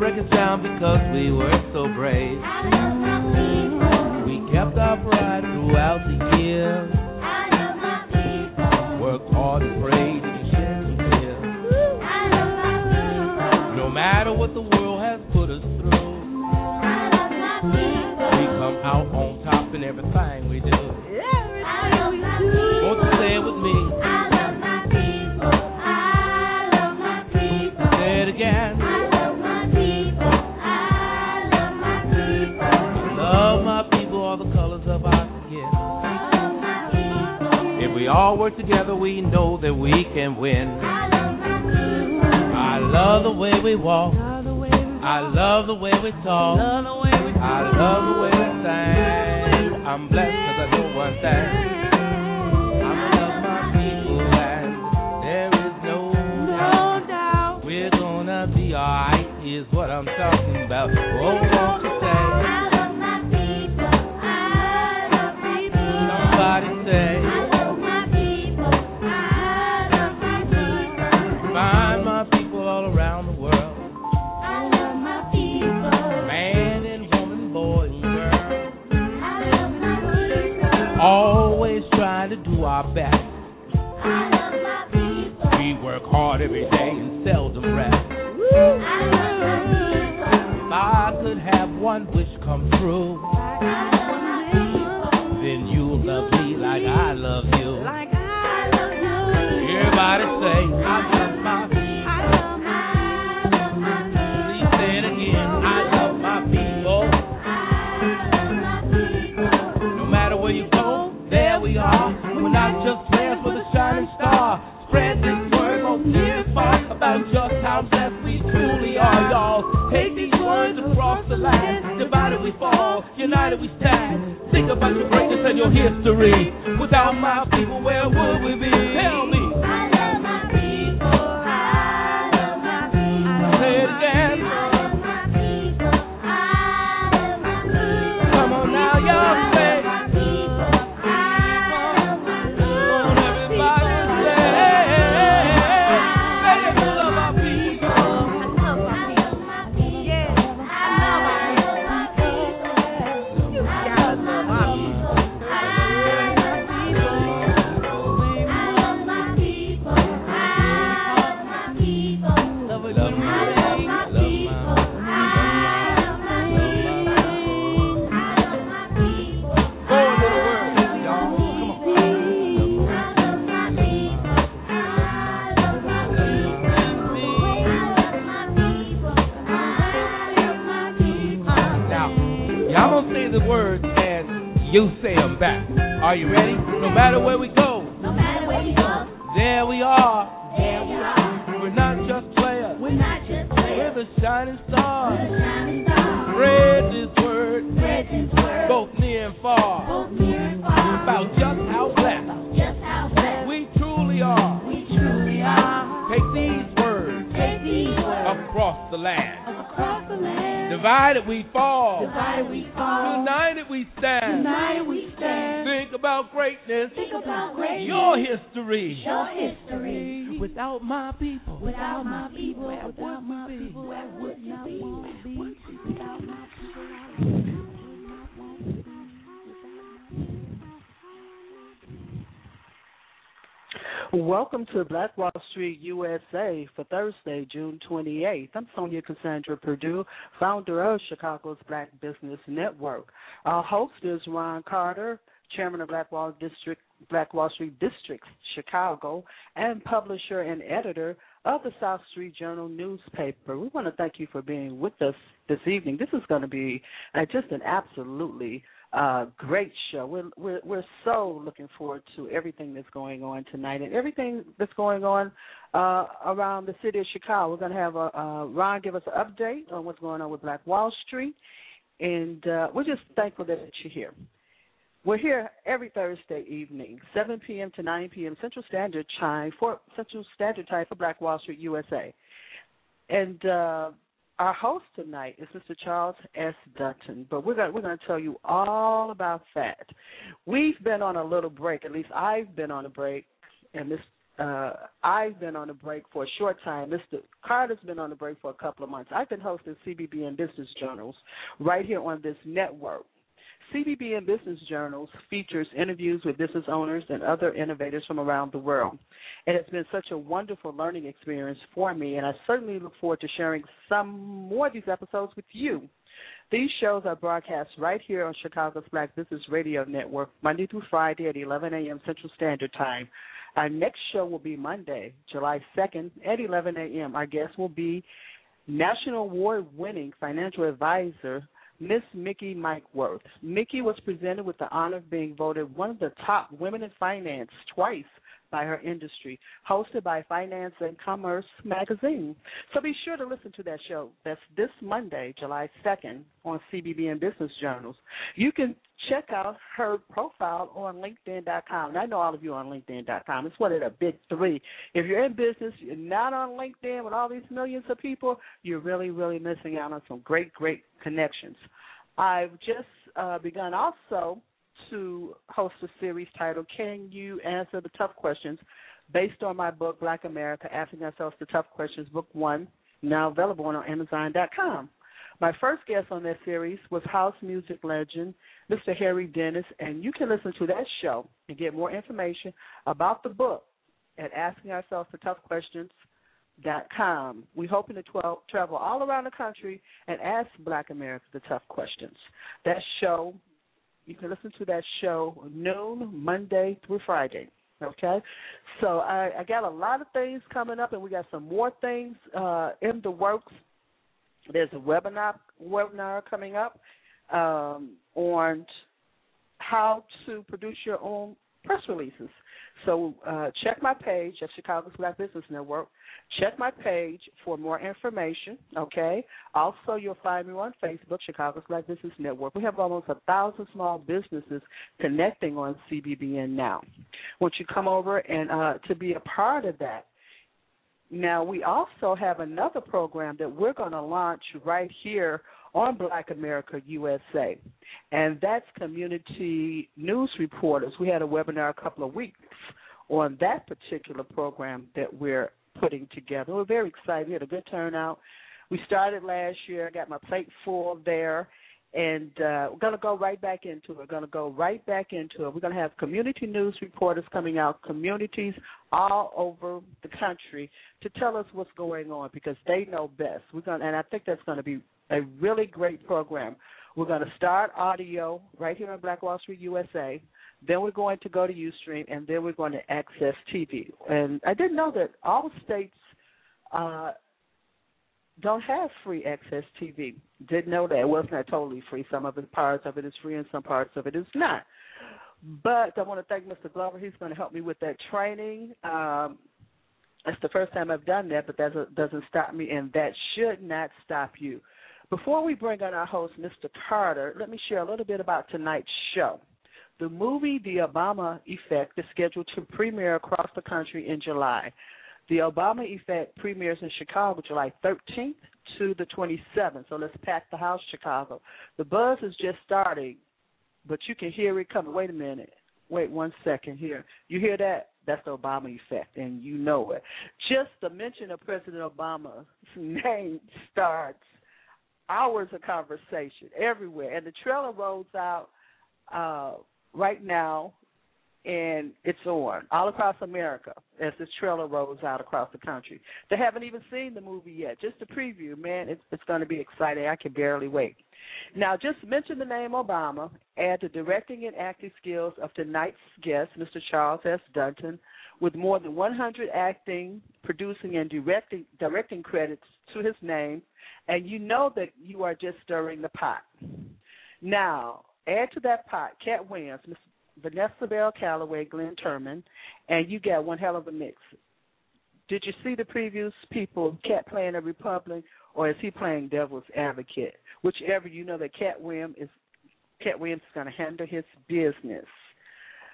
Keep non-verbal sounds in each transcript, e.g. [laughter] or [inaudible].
break us down because we were so brave. We kept our pride throughout the years. work together, we know that we can win. I love the way we walk. I love the way we talk. I love the way we sing. I'm blessed because I know one thing. Alright, is what I'm talking about. Oh, oh. the shining star. Spread this word, both near and far, about just how blessed we truly are. Take these words across the land. Divided we fall, united we stand. United we stand about greatness. Think about greatness. Your history. Your history. Without my people. Without my people. Where without my people. Where would you be? Without my people. Welcome to Black Wall Street USA for Thursday, June 28th. I'm Sonja Cassandra Perdue, founder of Chicago's Black Business Network. Our host is Ron Carter, chairman of Black Wall District, Black Wall Street District, Chicago, and publisher and editor of the South Street Journal newspaper. We want to thank you for being with us this evening. This is going to be uh, just an absolutely uh, great show. We're, we're we're so looking forward to everything that's going on tonight and everything that's going on uh, around the city of Chicago. We're going to have uh, uh Ron give us an update on what's going on with Black Wall Street, and uh, we're just thankful that you're here. We're here every Thursday evening, 7 p.m. to 9 p.m. Central Standard Time for Central Standard Time for Black Wall Street USA. And uh, our host tonight is Mr. Charles S. Dutton, but we're going we're going to tell you all about that. We've been on a little break. At least I've been on a break, and this uh, I've been on a break for a short time. Mr. Carter's been on a break for a couple of months. I've been hosting CBBN Business Journals right here on this network. CBBN Business Journals features interviews with business owners and other innovators from around the world. It has been such a wonderful learning experience for me, and I certainly look forward to sharing some more of these episodes with you. These shows are broadcast right here on Chicago's Black Business Radio Network, Monday through Friday at 11 a.m. Central Standard Time. Our next show will be Monday, July 2nd at 11 a.m. Our guest will be National Award winning financial advisor Miss Mickey Mike Worth. Mickey was presented with the honor of being voted one of the top women in finance twice by her industry, hosted by Finance and Commerce magazine. So be sure to listen to that show. That's this Monday, July 2nd, on CBBN Business Journals. You can check out her profile on LinkedIn.com. And I know all of you on LinkedIn.com. It's one of the big three. If you're in business, you're not on LinkedIn with all these millions of people, you're really, really missing out on some great, great connections. I've just uh, begun also to host a series titled Can You Answer the Tough Questions based on my book Black America Asking Ourselves the Tough Questions, Book One, now available on Amazon.com. My first guest on that series was house music legend Mr. Harry Dennis, and you can listen to that show and get more information about the book at Asking Ourselves the Tough Questions dot com. We hoping to twel- travel all around the country and ask Black America the tough questions. That show you can listen to that show noon Monday through Friday. Okay, so I, I got a lot of things coming up, and we got some more things uh, in the works. There's a webinar webinar coming up um, on how to produce your own press releases. So uh, check my page at Chicago's Black Business Network. Check my page for more information. Okay. Also, you'll find me on Facebook, Chicago's Black Business Network. We have almost a thousand small businesses connecting on CBBN now. Won't you come over and uh, to be a part of that? Now, we also have another program that we're going to launch right here on Black America USA, and that's community news reporters. We had a webinar a couple of weeks on that particular program that we're putting together. We're very excited. We had a good turnout. We started last year. I got my plate full there. And uh, we're going to go right back into it. We're going to go right back into it. We're going to have community news reporters coming out, communities all over the country to tell us what's going on because they know best. We're going, and I think that's going to be a really great program. We're going to start audio right here on Black Wall Street USA. Then we're going to go to Ustream, and then we're going to access TV. And I didn't know that all states uh, don't have free access TV. Didn't know that. Well, it's not totally free. Some of parts of it is free, and some parts of it is not. But I want to thank Mr. Glover. He's going to help me with that training. Um, it's the first time I've done that, but that doesn't stop me, and that should not stop you. Before we bring on our host, Mr. Carter, let me share a little bit about tonight's show. The movie The Obama Effect is scheduled to premiere across the country in July. The Obama Effect premieres in Chicago July 13th to the 27th. So let's pack the house, Chicago. The buzz is just starting, but you can hear it coming. Wait a minute. Wait one second here. You hear that? That's the Obama effect, and you know it. Just the mention of President Obama's [laughs] name starts hours of conversation everywhere, and the trailer rolls out uh, right now and it's on all across America as this trailer rolls out across the country. They haven't even seen the movie yet. Just a preview, man. It's, it's going to be exciting. I can barely wait. Now, just mention the name Obama. Add the directing and acting skills of tonight's guest, Mr. Charles S. Dutton, with more than 100 acting, producing, and directing directing credits to his name, and you know that you are just stirring the pot. Now, add to that pot Katt Williams, Miss Vanessa Bell Calloway, Glynn Turman, and you got one hell of a mix. Did you see the previews? People, Katt playing a Republican, or is he playing devil's advocate? Whichever, you know that Katt Williams is Katt Williams is going to handle his business.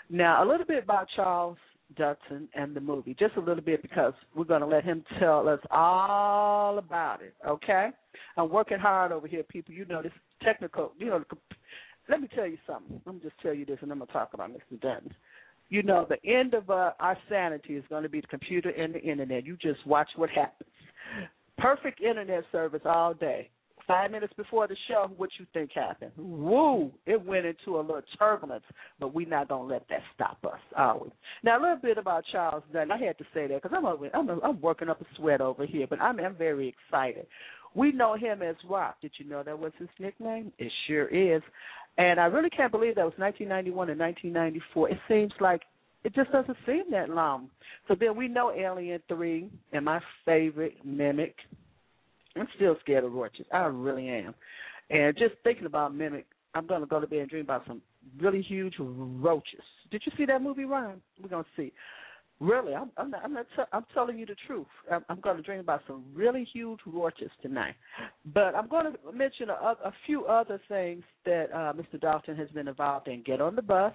Now, a little bit about Charles Dutton and the movie, just a little bit because we're going to let him tell us all about it. Okay? I'm working hard over here, people. You know this technical. You know, let me tell you something. Let me just tell you this, and I'm going to talk about Mr. Dutton. You know, the end of uh, our sanity is going to be the computer and the internet. You just watch what happens. Perfect internet service all day. Five minutes before the show, what you think happened? Woo! It went into a little turbulence, but we're not gonna let that stop us, are we? Now a little bit about Charles Dutton. I had to say that because I'm over, I'm I'm working up a sweat over here, but I'm I'm very excited. We know him as Rock. Did you know that was his nickname? It sure is. And I really can't believe that was 1991 and 1994. It seems like it just doesn't seem that long. So then we know Alien 3 and my favorite, Mimic. I'm still scared of roaches. I really am. And just thinking about Mimic, I'm going to go to bed and dream about some really huge roaches. Did you see that movie, Ryan? We're going to see. Really, I'm, I'm not. I'm not. T- I'm telling you the truth. I'm, I'm going to dream about some really huge roaches tonight. But I'm going to mention a, a few other things that uh, Mr. Dalton has been involved in. Get on the bus,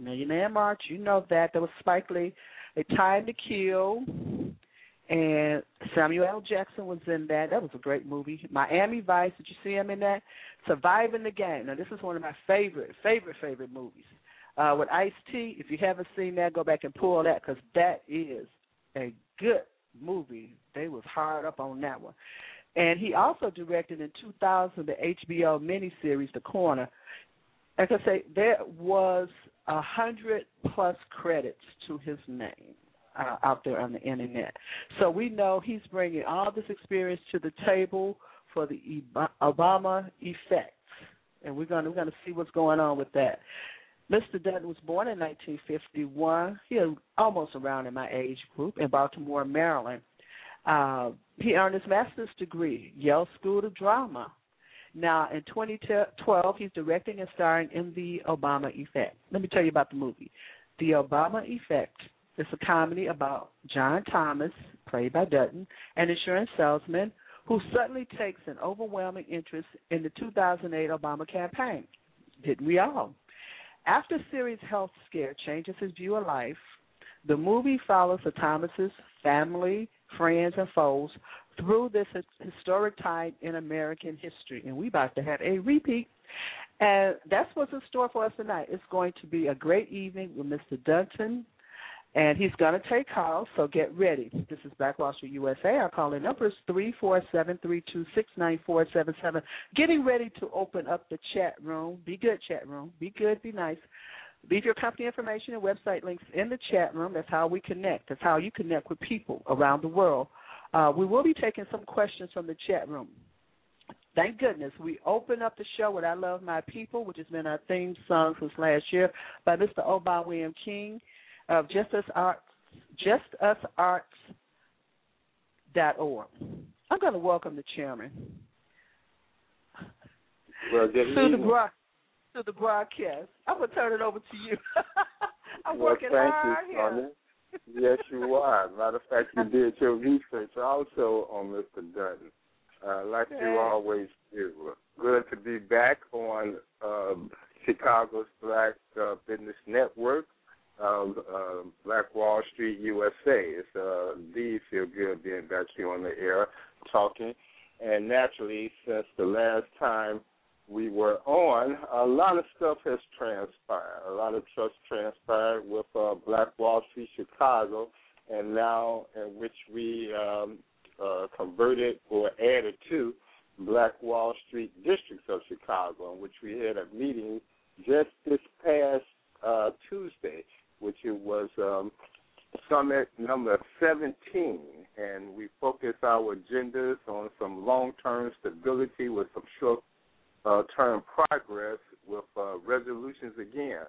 Millionaire March. You know that. There was Spike Lee. A Time to Kill, and Samuel L. Jackson was in that. That was a great movie. Miami Vice. Did you see him in that? Surviving the Game. Now this is one of my favorite, favorite, favorite movies uh, with Ice T. If you haven't seen that, go back and pull that because that is a good movie. They was hard up on that one. And he also directed in 2000 the HBO miniseries The Corner. Like I say, there was a hundred plus credits to his name uh, out there on the internet. So we know he's bringing all this experience to the table for the Obama effect, and we're going to, we're going to see what's going on with that. Mr. Dutton was born in 1951. He was almost around in my age group in Baltimore, Maryland. Uh, he earned his master's degree, Yale School of Drama. Now, in 2012, he's directing and starring in The Obama Effect. Let me tell you about the movie. The Obama Effect is a comedy about John Thomas, played by Dutton, an insurance salesman who suddenly takes an overwhelming interest in the 2008 Obama campaign. Didn't we all? After Siri's health scare changes his view of life, the movie follows the Thomases' family, friends, and foes through this historic time in American history. And we're about to have a repeat. And that's what's in store for us tonight. It's going to be a great evening with Mr. Dutton, and he's going to take calls, so get ready. This is Street USA. Our calling number is three four seven three two six nine four seven seven. Getting ready to open up the chat room. Be good, chat room. Be good, be nice. Leave your company information and website links in the chat room. That's how we connect. That's how you connect with people around the world. Uh, we will be taking some questions from the chat room. Thank goodness we opened up the show with "I Love My People," which has been our theme song since last year by Mr. Oba William King of Just Us Arts, justusarts.org. I'm going to welcome the chairman Well, good to the evening. broad, to the broadcast. I'm going to turn it over to you. [laughs] I'm well, working thank hard you, here. Sonja. yes, you are. Matter of fact, you did your research also on Mr. Dutton, uh, like Yeah. you always do. Good to be back on um, Chicago's Black uh, Business Network, um, uh, Black Wall Street USA. It's uh, indeed feel good being back here on the air talking. And naturally, since the last time we were on, a lot of stuff has transpired. A lot of trust transpired with uh, Black Wall Street Chicago, and now in which we um, uh, converted or added to Black Wall Street Districts of Chicago, in which we had a meeting just this past uh, Tuesday, which it was um, summit number 17, and we focus our agendas on some long-term stability with some short uh, progress with uh, resolutions again.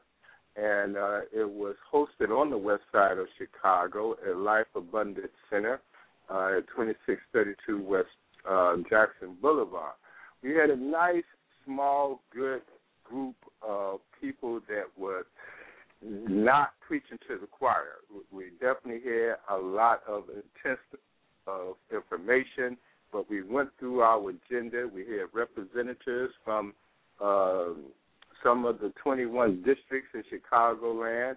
And uh, it was hosted on the west side of Chicago at Life Abundance Center uh, at 2632 West uh, Jackson Boulevard. We had a nice, small, good group of people that were not preaching to the choir. We definitely had a lot of intense of information, but we went through our agenda. We had representatives from uh, some of the 21 districts in Chicagoland.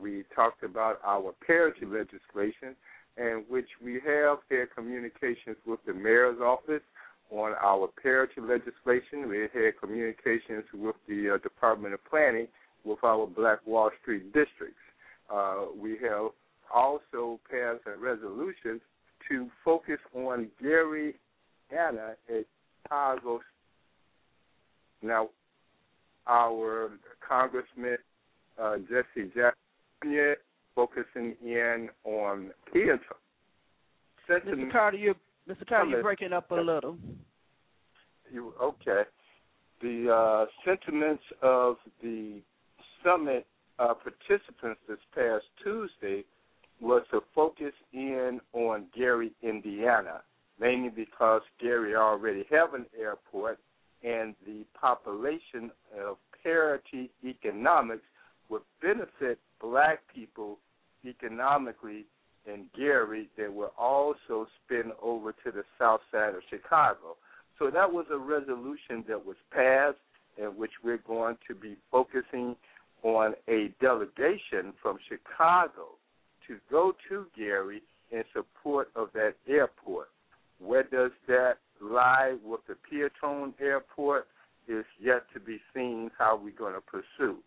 We talked about our parity legislation, in which we have had communications with the mayor's office on our parity legislation. We had communications with the uh, Department of Planning with our Black Wall Street districts. Uh, we have also passed a resolution to focus on Gary Anna at Chicago. Now, our Congressman uh, Jesse Jackson focusing in on Peter. Mr. Carter, you Mr. Carter, you're breaking up a little. You okay? The uh, sentiments of the summit uh, participants this past Tuesday was to focus in on Gary, Indiana, mainly because Gary already have an airport and the population of parity economics would benefit black people economically in Gary that will also spin over to the south side of Chicago. So that was a resolution that was passed in which we're going to be focusing on a delegation from Chicago to go to Gary in support of that airport. Where does that lie with the Peotone Airport is yet to be seen how we're going to pursue.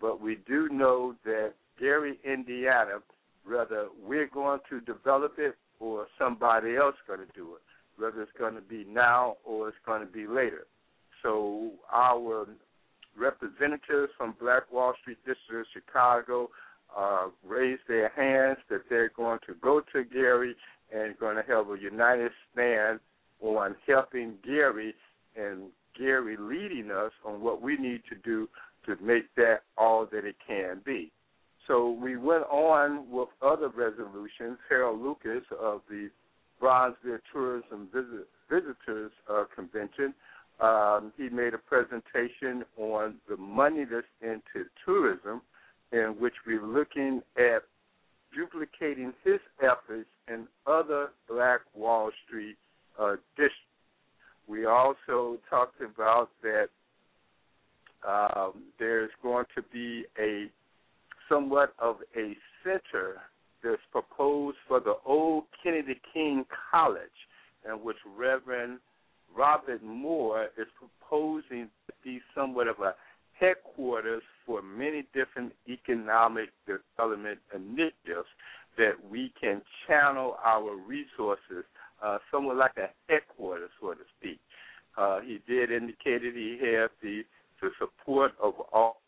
But we do know that Gary, Indiana, whether we're going to develop it or somebody else going to do it, whether it's going to be now or it's going to be later. So our representatives from Black Wall Street District of Chicago uh, raised their hands that they're going to go to Gary and going to have a united stand on helping Gary and Gary leading us on what we need to do to make that all that it can be. So we went on with other resolutions. Harold Lucas of the Bronzeville Tourism Visit, Visitors uh, Convention, um, he made a presentation on the money that's into tourism, in which we're looking at duplicating his efforts in other Black Wall Street uh, districts. We also talked about that um, there's going to be a somewhat of a center that's proposed for the old Kennedy King College, in which Reverend Robert Moore is proposing to be somewhat of a headquarters for many different economic development initiatives that we can channel our resources, uh, somewhat like a headquarters, so to speak. Uh, he did indicate that he had the, the support of all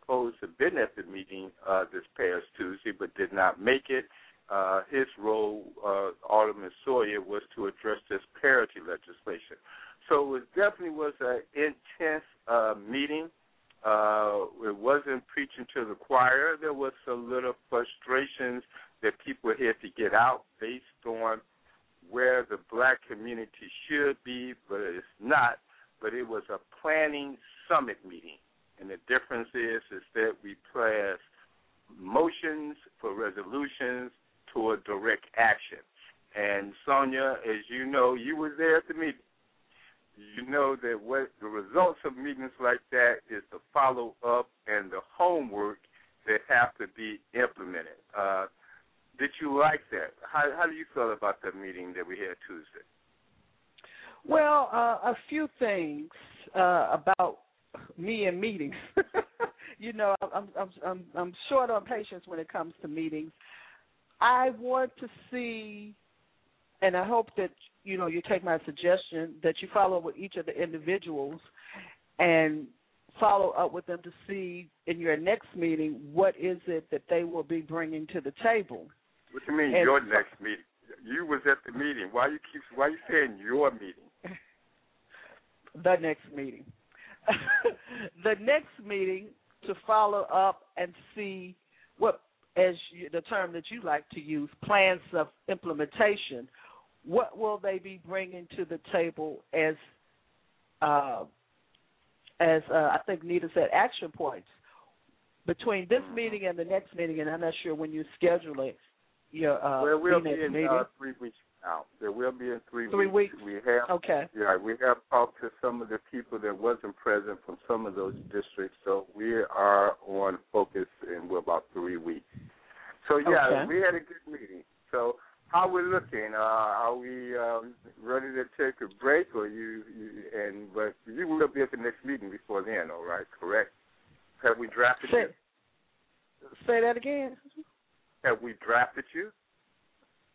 supposed to have been at the meeting uh, this past Tuesday, but did not make it. Uh, his role, uh, Alderman Sawyer, was to address this parity legislation. So it definitely was an intense uh, meeting. Uh, it wasn't preaching to the choir. There was a little frustrations that people had to get out based on where the black community should be, but it's not. But it was a planning summit meeting, and the difference is is that we pass motions for resolutions toward direct action. And Sonja, as you know, you were there at the meeting you know that what the results of meetings like that is the follow up and the homework that have to be implemented. Uh, did you like that? How, how do you feel about the meeting that we had Tuesday? Well, uh, a few things uh, about me and meetings. [laughs] you know, I'm, I'm I'm I'm short on patience when it comes to meetings. I want to see, and I hope that you know you take my suggestion that you follow with each of the individuals and follow up with them to see in your next meeting what is it that they will be bringing to the table. What do you mean And- your next meeting? You was at the meeting. Why you keep? Why you saying your meeting? [laughs] the next meeting. [laughs] the next meeting to follow up and see what, as you, the term that you like to use, plans of implementation. What will they be bringing to the table as uh, as uh, I think Nita said, action points between this meeting and the next meeting, and I'm not sure when you schedule it. Your uh, well, we'll be in meeting. uh, three weeks now. There will be in three, Three weeks. We have okay. Yeah, we have talked to some of the people that wasn't present from some of those districts, so we are on focus in we're about three weeks. So yeah, Okay. we had a good meeting. So how we looking? Uh, are we um, ready to take a break, or you, you? And but you will be at the next meeting before then, all right? Correct? Have we drafted Say, you? say that again. Have we drafted you?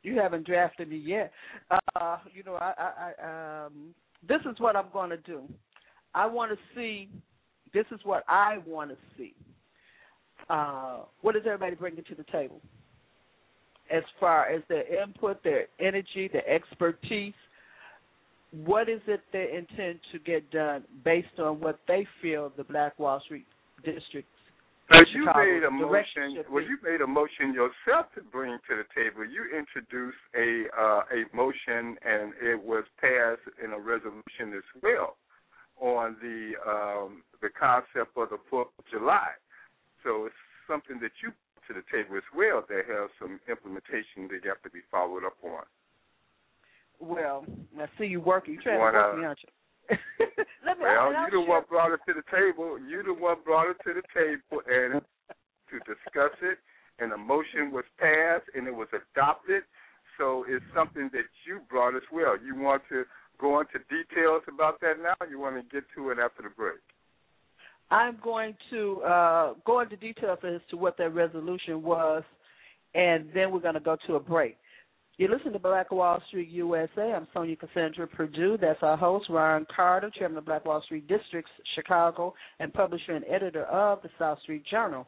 You haven't drafted me yet. Uh, you know, I, I, um, this is what I'm going to do. I want to see. This is what I want to see. Uh, what is everybody bringing to the table? As far as their input, their energy, their expertise, what is it they intend to get done based on what they feel the Black Wall Street districts Now, you made a motion. Well, you made a motion yourself to bring to the table. You introduced a uh, a motion, and it was passed in a resolution as well on the um, the concept of the Fourth of July. So it's something that you brought to the table as well that has some implementation that you have to be followed up on. Well, I see you working. You trying to work me, aren't you? [laughs] Let me. Well, you the one brought it to the table. You the one brought it to the table, and to discuss it, and a motion was passed, and it was adopted. So it's something that you brought as well. You want to go into details about that now? You want to get to it after the break? I'm going to uh, go into details as to what that resolution was, and then we're going to go to a break. You listen to Black Wall Street USA. I'm Sonja Cassandra Perdue. That's our host, Ron Carter, chairman of Black Wall Street Districts, Chicago, and publisher and editor of the South Street Journal.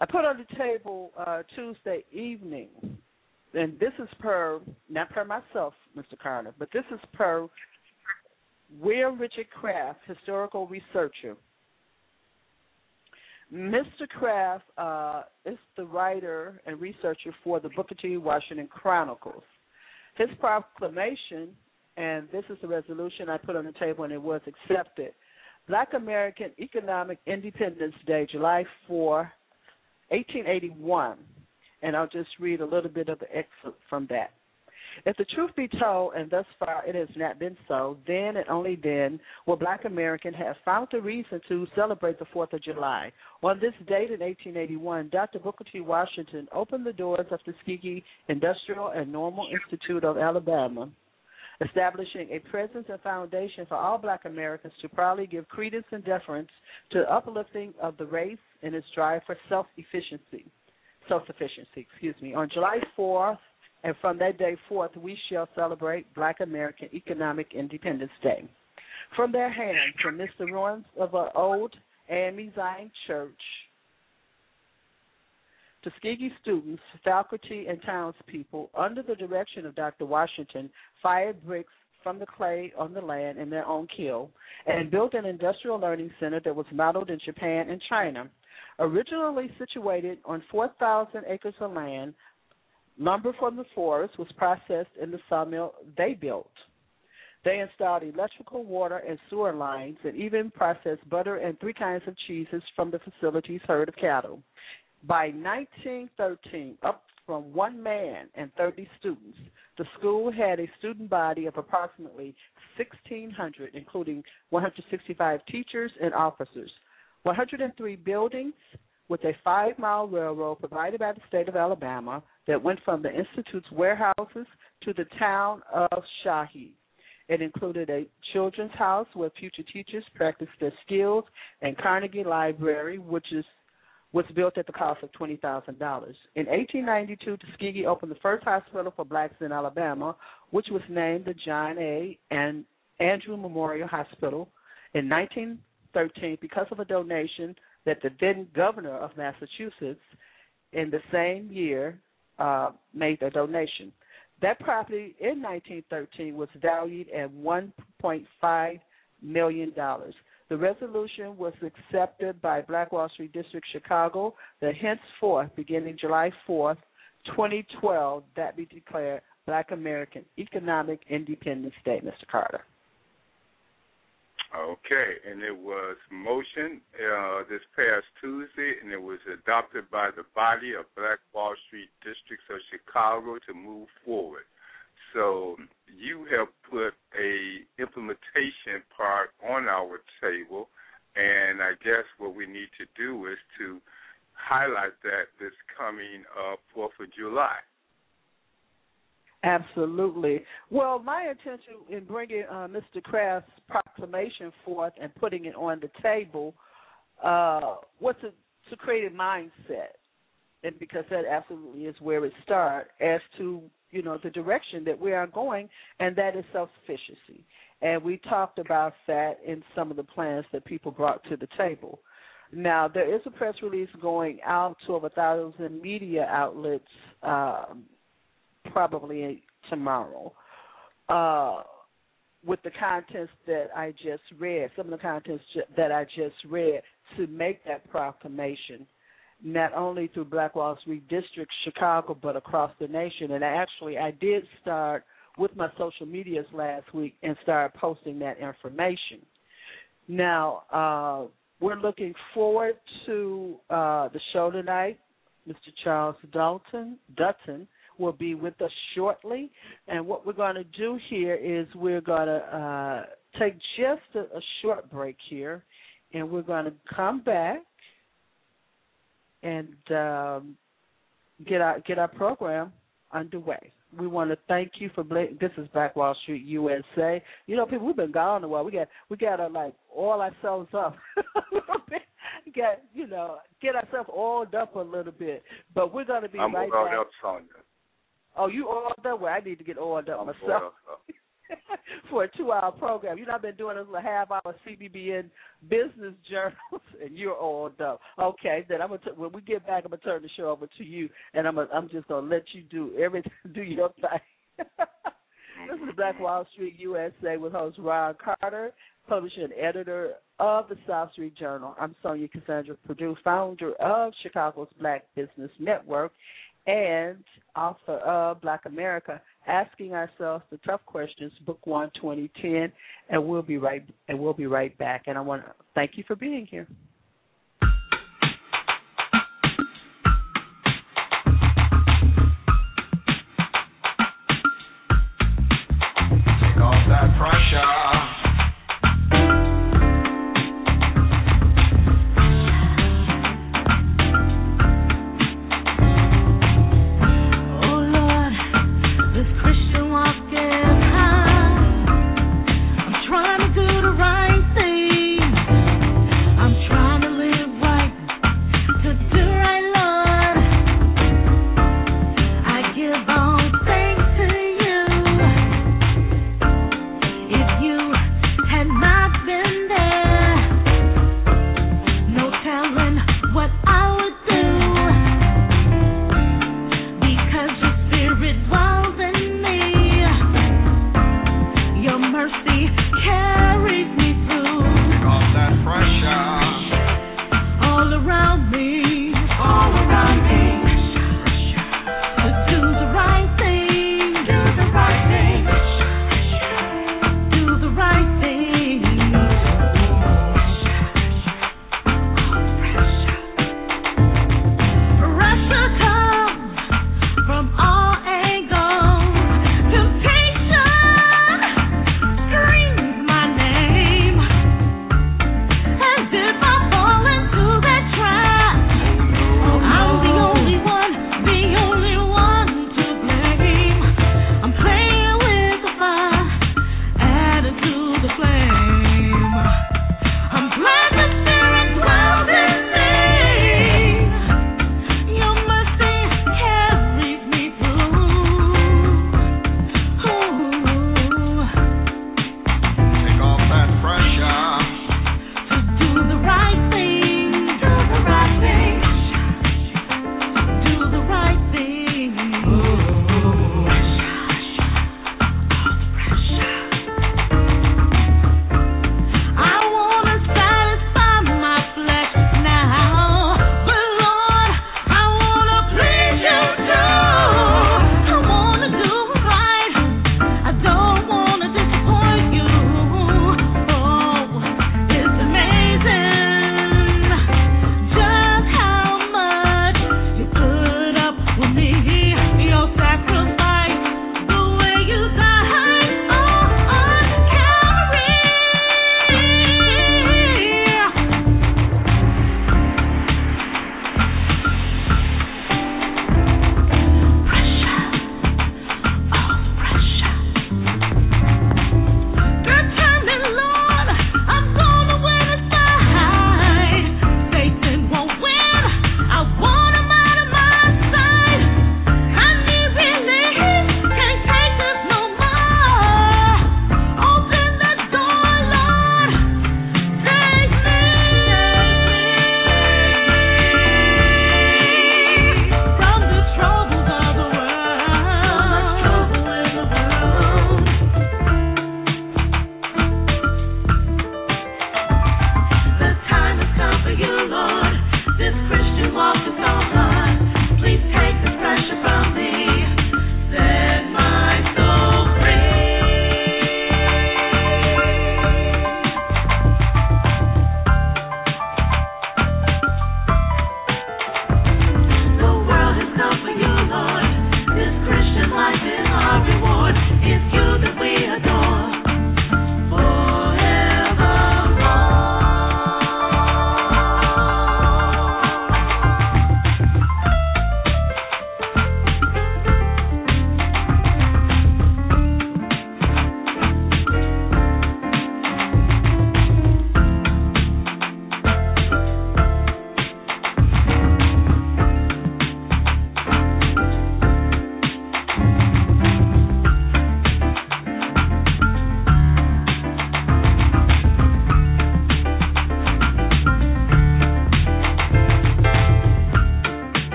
I put on the table uh, Tuesday evening, and this is per, not per myself, Mr. Carter, but this is per William Richard Kraft, historical researcher. Mr. Kraft uh, is the writer and researcher for the Booker T. Washington Chronicles. His proclamation, and this is the resolution I put on the table and it was accepted. Black American Economic Independence Day, July 4, 1881. And I'll just read a little bit of the excerpt from that. If the truth be told, and thus far it has not been so, then and only then will black Americans have found a reason to celebrate the 4th of July. On this date in 1881, Dr. Booker T. Washington opened the doors of Tuskegee Industrial and Normal Institute of Alabama, establishing a presence and foundation for all black Americans to proudly give credence and deference to the uplifting of the race and its drive for self-efficiency. Self-sufficiency, excuse me. On July 4th, and from that day forth, we shall celebrate Black American Economic Independence Day. From their hands, from the ruins of an old AME Zion church, Tuskegee students, faculty, and townspeople, under the direction of Dr. Washington, fired bricks from the clay on the land in their own kiln and built an industrial learning center that was modeled in Japan and China. Originally situated on 4,000 acres of land, lumber from the forest was processed in the sawmill they built. They installed electrical, water, and sewer lines and even processed butter and three kinds of cheeses from the facility's herd of cattle. By 1913, up from one man and 30 students, the school had a student body of approximately 1,600, including 165 teachers and officers, 103 buildings, with a five mile railroad provided by the state of Alabama that went from the Institute's warehouses to the town of Chehaw. It included a children's house where future teachers practiced their skills and Carnegie Library, which is was built at the cost of $20,000. In 1892, Tuskegee opened the first hospital for blacks in Alabama, which was named the John A. and Andrew Memorial Hospital. In 1913, because of a donation that the then governor of Massachusetts in the same year uh, made a donation. That property in 1913 was valued at 1.5 million dollars. The resolution was accepted by Black Wall Street District Chicago that henceforth, beginning July 4th, 2012, that be declared Black American Economic Independence Day, Mr. Carter. Okay, and it was motion uh, this past Tuesday, and it was adopted by the body of Black Wall Street districts of Chicago to move forward. So you have put a implementation part on our table, and I guess what we need to do is to highlight that this coming uh, Fourth of July. Absolutely. Well, my intention in bringing uh, Mr. Kraft's proclamation forth and putting it on the table uh, was to, to create a mindset, and because that absolutely is where it starts as to you know the direction that we are going, and that is self-sufficiency. And we talked about that in some of the plans that people brought to the table. Now, there is a press release going out to over a thousand media outlets. Um, probably tomorrow. Uh, with the contents that I just read, some of the contents that I just read, to make that proclamation, not only through Black Wall Street District, Chicago, but across the nation. And actually, I did start with my social medias last week and started posting that information. Now, uh, we're looking forward to uh, the show tonight. Mr. Charles Dalton Dutton will be with us shortly, and what we're going to do here is we're going to uh, take just a, a short break here, and we're going to come back and um, get our get our program underway. We want to thank you for bla- this is Black Wall Street USA. You know, people we've been gone a while. We got we got to like oil ourselves up a little bit. Get you know get ourselves oiled up a little bit. But we're going to be I'm right back. Sonja. Oh, you oiled up? Well, I need to get oiled up oh, I'm myself up. [laughs] for a two-hour program. You know, I've been doing this little half-hour CBBN business journals, [laughs] and you're oiled up. Okay, then I'm gonna t- when we get back, I'm gonna turn the show over to you, and I'm gonna, I'm just gonna let you do everything, [laughs] do your thing. this is Black Wall Street USA with host Ron Carter, publisher and editor of the South Street Journal. I'm Sonja Cassandra Perdue, founder of Chicago's Black Business Network and author of uh, Black America, asking ourselves the tough questions, Book One, 2010, and we'll be right and we'll be right back. And I want to thank you for being here.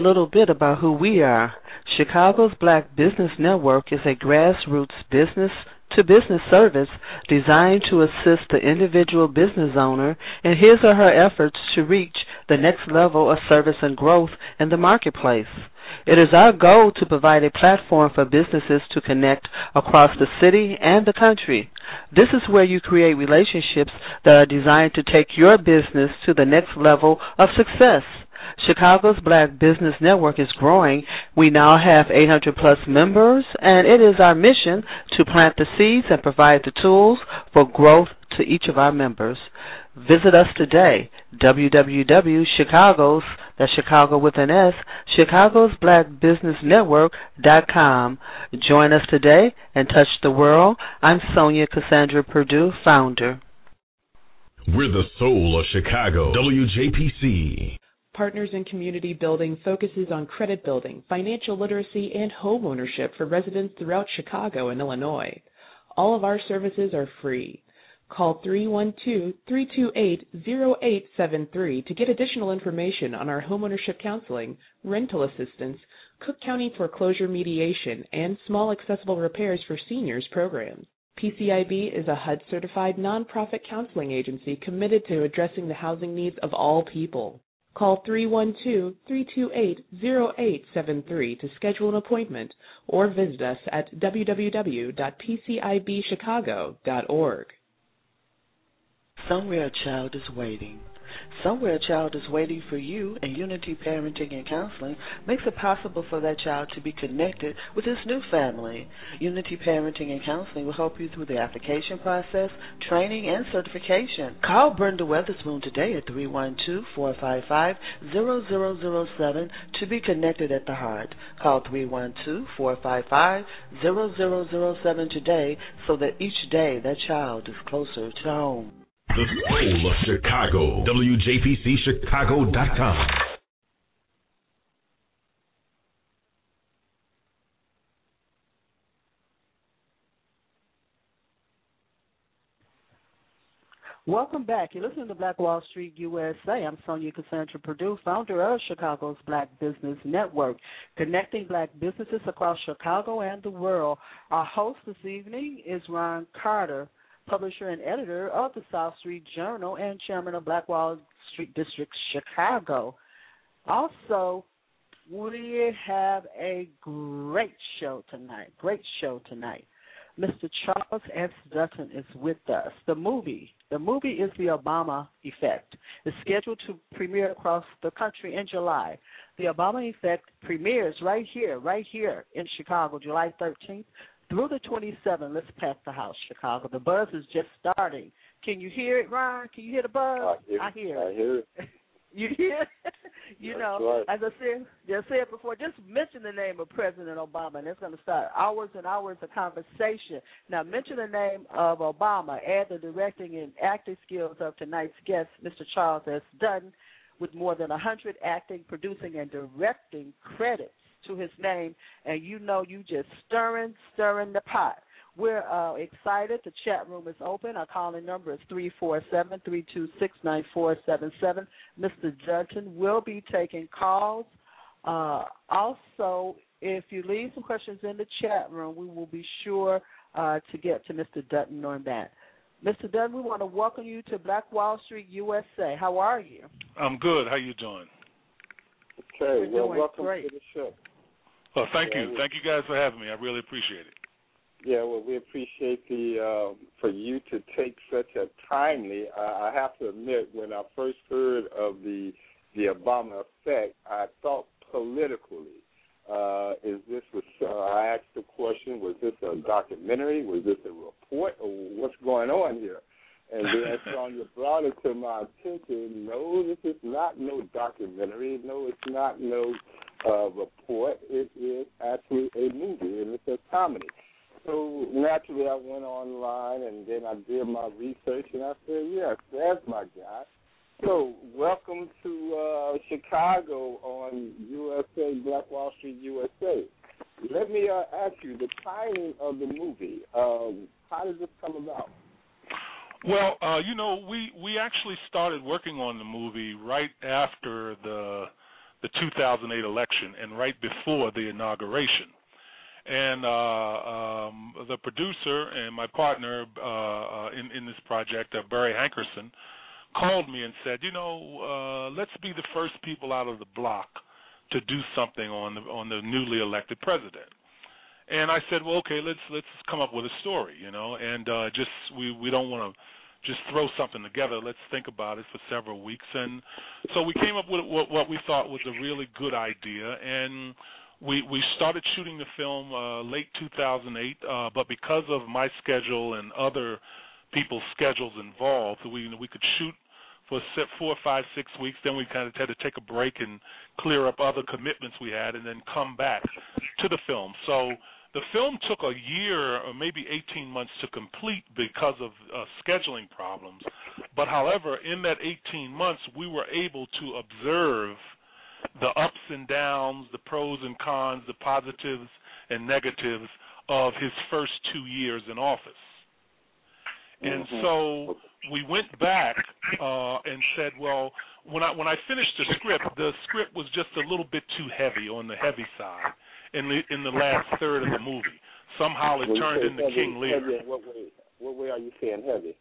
Little bit about who we are. Chicago's Black Business Network is a grassroots business to business service designed to assist the individual business owner in his or her efforts to reach the next level of service and growth in the marketplace. It is our goal to provide a platform for businesses to connect across the city and the country. This is where you create relationships that are designed to take your business to the next level of success. Chicago's Black Business Network is growing. We now have 800 plus members, and it is our mission to plant the seeds and provide the tools for growth to each of our members. Visit us today, www.chicagos, that's Chicago with an S, Chicago's Black Business Network.com. Join us today and touch the world. I'm Sonja Cassandra Perdue, founder. We're the soul of Chicago. WJPC. Partners in Community Building focuses on credit building, financial literacy, and home ownership for residents throughout Chicago and Illinois. All of our services are free. Call 312-328-0873 to get additional information on our homeownership counseling, rental assistance, Cook County foreclosure mediation, and small accessible repairs for seniors programs. PCIB is a HUD certified nonprofit counseling agency committed to addressing the housing needs of all people. Call 312-328-0873 to schedule an appointment or visit us at www.pcibchicago.org. Somewhere a child is waiting. Somewhere a child is waiting for you, and Unity Parenting and Counseling makes it possible for that child to be connected with his new family. Unity Parenting and Counseling will help you through the application process, training, and certification. Call Brenda Weatherspoon today at 312-455-0007 to be connected at the heart. Call 312-455-0007 today so that each day that child is closer to home. The soul of Chicago. WJPCChicago.com. Welcome back. You're listening to Black Wall Street USA. I'm Sonja Cassandra Perdue, founder of Chicago's Black Business Network, connecting black businesses across Chicago and the world. Our host this evening is Ron Carter, publisher and editor of the South Street Journal and chairman of Black Wall Street District Chicago. Also, we have a great show tonight. Great show tonight. Mr. Charles S. Dutton is with us. The movie, the movie is The Obama Effect. It's scheduled to premiere across the country in July. The Obama Effect premieres right here, right here in Chicago, July 13th through the 27th. Let's pack the house, Chicago. The buzz is just starting. Can you hear it, Ron? Can you hear the buzz? I hear, I hear it. I hear it. [laughs] You hear? you That's know, right. as I said, just said before, just mention the name of President Obama, and it's going to start hours and hours of conversation. Now, mention the name of Obama. Add the directing and acting skills of tonight's guest, Mr. Charles S. Dutton, with more than 100 acting, producing, and directing credits to his name, and you know you just stirring, stirring the pot. We're uh, excited. The chat room is open. Our calling number is 347-326-9477. Mr. Dutton will be taking calls. Uh, also, if you leave some questions in the chat room, we will be sure uh, to get to Mr. Dutton on that. Mr. Dutton, we want to welcome you to Black Wall Street, USA. How are you? I'm good. How you doing? Okay, We're well, doing welcome great. to the show. Well, thank Yeah, you. we- Thank you guys for having me. I really appreciate it. Yeah, well, we appreciate the um, for you to take such a timely. Uh, I have to admit, when I first heard of the the Obama effect, I thought politically. Uh, is this was? Uh, I asked the question: Was this a documentary? Was this a report? Or what's going on here? And then Sonja brought it to my attention. No, this is not no documentary. No, it's not no uh, report. It is actually a movie, and it's a comedy. So naturally, I went online and then I did my research, and I said, "Yes, that's my guy." So, welcome to uh, Chicago on USA Black Wall Street USA. Let me uh, ask you the timing of the movie. Um, how did this come about? Well, uh, you know, we we actually started working on the movie right after the the 2008 election and right before the inauguration. And uh, um, the producer and my partner uh, uh, in, in this project, uh, Barry Hankerson, called me and said, you know, uh, let's be the first people out of the block to do something on the on the newly elected president. And I said, well, okay, let's let's come up with a story, you know, and uh, just we we don't want to just throw something together. Let's think about it for several weeks, and so we came up with what, we thought was a really good idea, and we we started shooting the film uh, late 2008, uh, but because of my schedule and other people's schedules involved, we we could shoot for four, five, six weeks. Then we kind of had to take a break and clear up other commitments we had, and then come back to the film. So the film took a year or maybe 18 months to complete because of uh, scheduling problems. But however, in that 18 months, we were able to observe the ups and downs, the pros and cons, the positives and negatives of his first two years in office. And Mhm. so we went back uh, and said, well, when I when I finished the script, the script was just a little bit too heavy on the heavy side in the in the last third of the movie. Somehow it turned into heavy, King Lear. heavy what way? What way are you saying heavy?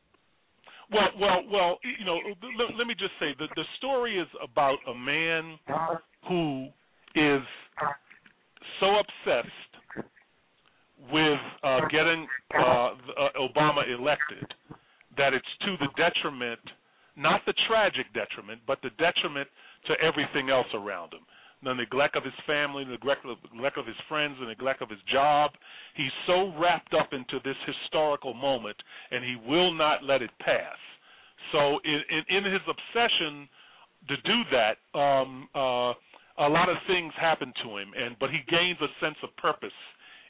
Well, well, well. You know, let, let me just say the the story is about a man who is so obsessed with uh, getting uh, the- uh, Obama elected that it's to the detriment, not the tragic detriment, but the detriment to everything else around him. The neglect of his family, the neglect of, neglect of his friends, the neglect of his job. He's so wrapped up into this historical moment, and he will not let it pass. So, in, in, in his obsession to do that, um, uh, a lot of things happen to him, and but he gains a sense of purpose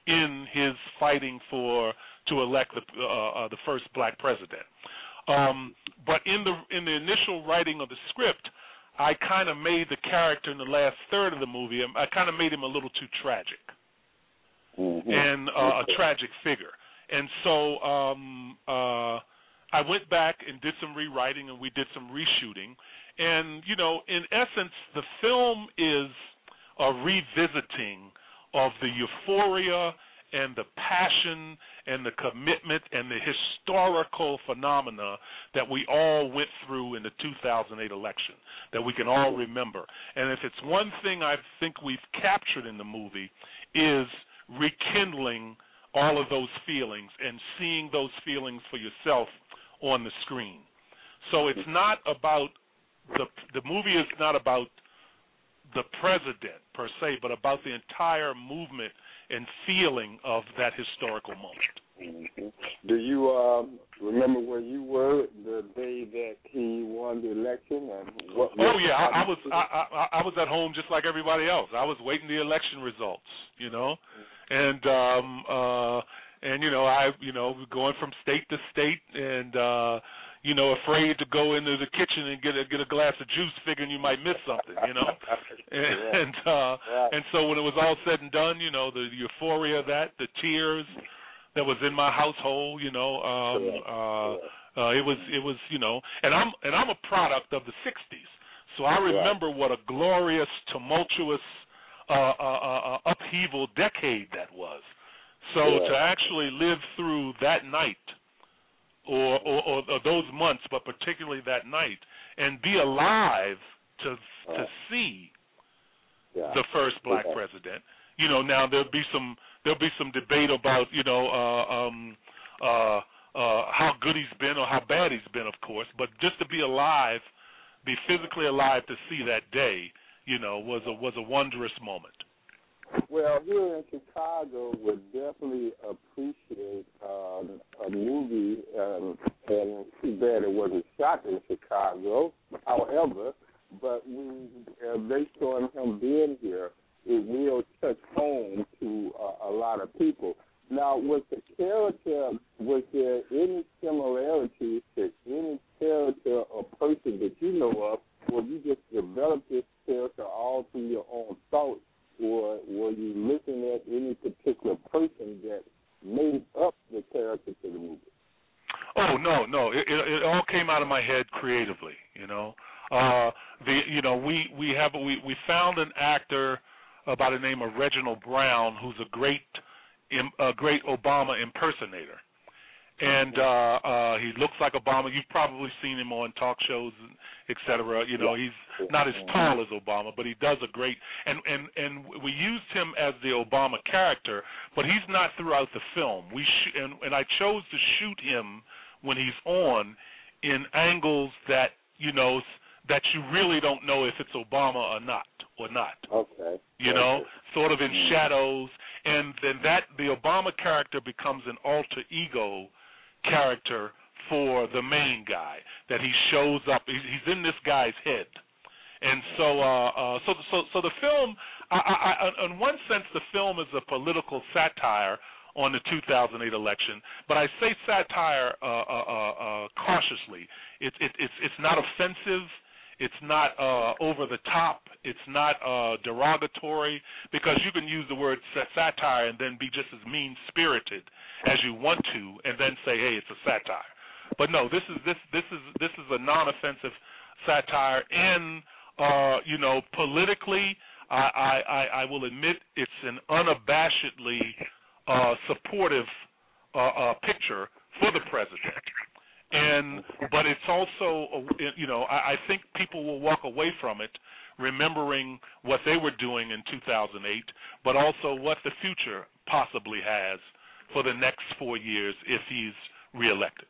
in his fighting for to elect the uh, uh, the first black president. Um, but in the in the initial writing of the script, I kind of made the character in the last third of the movie. I kind of made him a little too tragic Mm-hmm. and uh, a tragic figure. And so um, uh, I went back and did some rewriting and we did some reshooting. And you know, in essence, the film is a revisiting of the euphoria and the passion and the commitment and the historical phenomena that we all went through in the 2008 election that we can all remember. And if it's one thing I think we've captured in the movie is rekindling all of those feelings and seeing those feelings for yourself on the screen. So it's not about the the movie is not about the president per se, but about the entire movement and feeling of that historical moment. Mhm. Do you um, remember where you were the day that he won the election and what? Oh yeah, I, I was I, I I was at home just like everybody else. I was waiting the election results, you know, and um uh and you know I you know going from state to state and uh you know afraid to go into the kitchen and get a get a glass of juice, figuring you might miss something, you know. [laughs] and uh Right. and so when it was all said and done, you know, the euphoria of that, the tears that was in my household, you know, um uh uh it was it was, you know, and I'm and I'm a product of the 60s. So I remember what a glorious, tumultuous uh, uh, uh, uh, upheaval decade that was. So to actually live through that night or, or, or, those months, but particularly that night, and be alive to to see Yeah. the first black president. You know, now there'll be some there'll be some debate about you know uh, um, uh, uh, how good he's been or how bad he's been, of course. But just to be alive, be physically alive to see that day, you know, was a was a wondrous moment. Well, here in Chicago, would definitely appreciate um, a movie, um, and too bad it wasn't shot in Chicago. However, but we, uh, based on him being here, it will touch home to uh, a lot of people. Now, with the character, was there any similarities to any character or person that you know of, or you just developed this character all through your own thoughts? Or were you looking at any particular person that made up the character to the movie? Oh no, no, it, it, it all came out of my head creatively. You know, uh, the you know, we we have we we found an actor uh, by the name of Reginald Brown, who's a great a great Obama impersonator, and uh, uh, he looks like Obama. You've probably seen him on talk shows, et cetera. You know, he's not as tall as Obama, but he does a great. And and and we used him as the Obama character, but he's not throughout the film. We sh- and and I chose to shoot him when he's on in angles that you know that you really don't know if it's Obama or not or not. Okay. You know, sort of in shadows, and then that the Obama character becomes an alter ego character for the main guy that he shows up. He's, in this guy's head, and so uh, uh, so so so the film, I, I, I, in one sense, the film is a political satire on the 2008 election, but I say satire uh, uh, uh, uh, cautiously. It, it, it's it's not offensive. It's not uh, over the top. It's not uh, derogatory because you can use the word satire and then be just as mean spirited as you want to, and then say, "Hey, it's a satire." But no, this is this this is this is a non-offensive satire, and uh, you know, politically, I, I I I will admit it's an unabashedly uh, supportive uh, uh, picture for the president and but it's also uh, you know I, I think people will walk away from it remembering what they were doing in 2008, but also what the future possibly has for the next four years if he's reelected.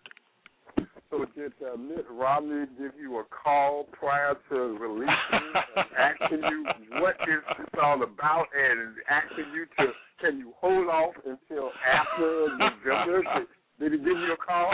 So did uh, Mitt Romney give you a call prior to releasing, [laughs] asking you what is this all about, and asking you to can you hold off until after November? Did he give you a call?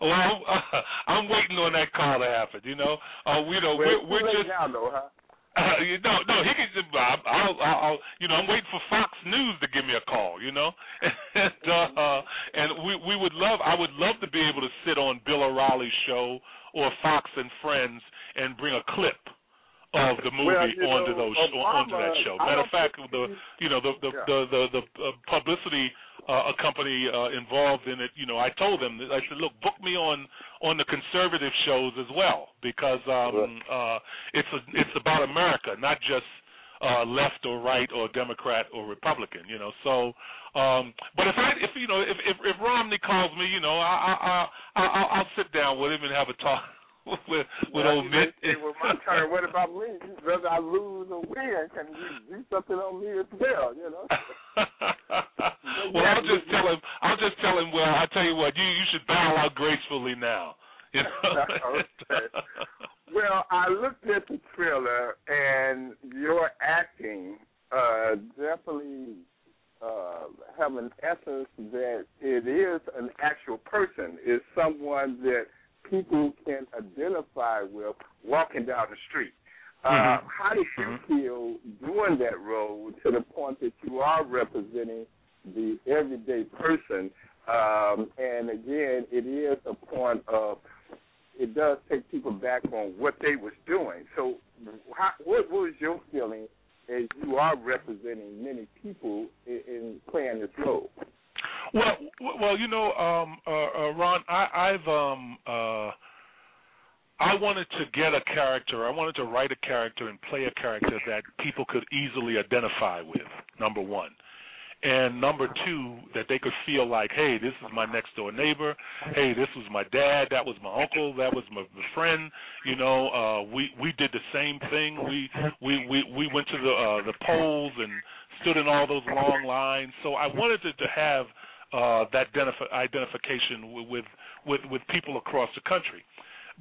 Well, I'm, [laughs] uh, I'm waiting on that call to happen. You know, uh, we know Well, we're, we're just now, though, huh? Uh, [laughs] you know, no, he can just. I'll, I'll, I'll, you know, I'm waiting for Fox News to give me a call. You know, [laughs] and uh, and we we would love. I would love to be able to sit on Bill O'Reilly's show or Fox and Friends and bring a clip of the [laughs] movie Well, onto know, those onto that show. Matter of fact, the you know the the Yeah. the the, the uh, publicity uh, a company uh, involved in it. You know, I told them I said, look, book me on on the conservative shows as well because um, uh, it's a, it's about America, not just uh, left or right or Democrat or Republican. You know, so. Um, but if I, if you know, if if, if Romney calls me, you know, I I I I'll, I'll sit down with him and have a talk [laughs] with with Well, old Mitt. say, well, my turn. What about me? Whether I lose or win, can you do something on me as well? You know. [laughs] well, I'll just tell him. I'll just tell him. Well, I'll tell you what. You you should bow out gracefully now. You know? [laughs] Okay. Well, I looked at the trailer, and your acting uh, definitely uh, have an essence that it is an actual person. It's someone that people can identify with walking down the street. Uh, Mhm. How did you feel doing that role to the point that you are representing the everyday person? Um, and again, it is a point of it does take people back on what they was doing. So, how, what was your feeling as you are representing many people in, in playing this role? Well, well, you know, um, uh, uh, Ron, I, I've um, uh, I wanted to get a character. I wanted to write a character and play a character that people could easily identify with. Number one, and number two, that they could feel like, hey, this is my next door neighbor. Hey, this was my dad. That was my uncle. That was my, friend. You know, uh, we we did the same thing. We we we we went to the uh, the polls and stood in all those long lines. So I wanted to, to have uh, that identif- identification with, with with people across the country.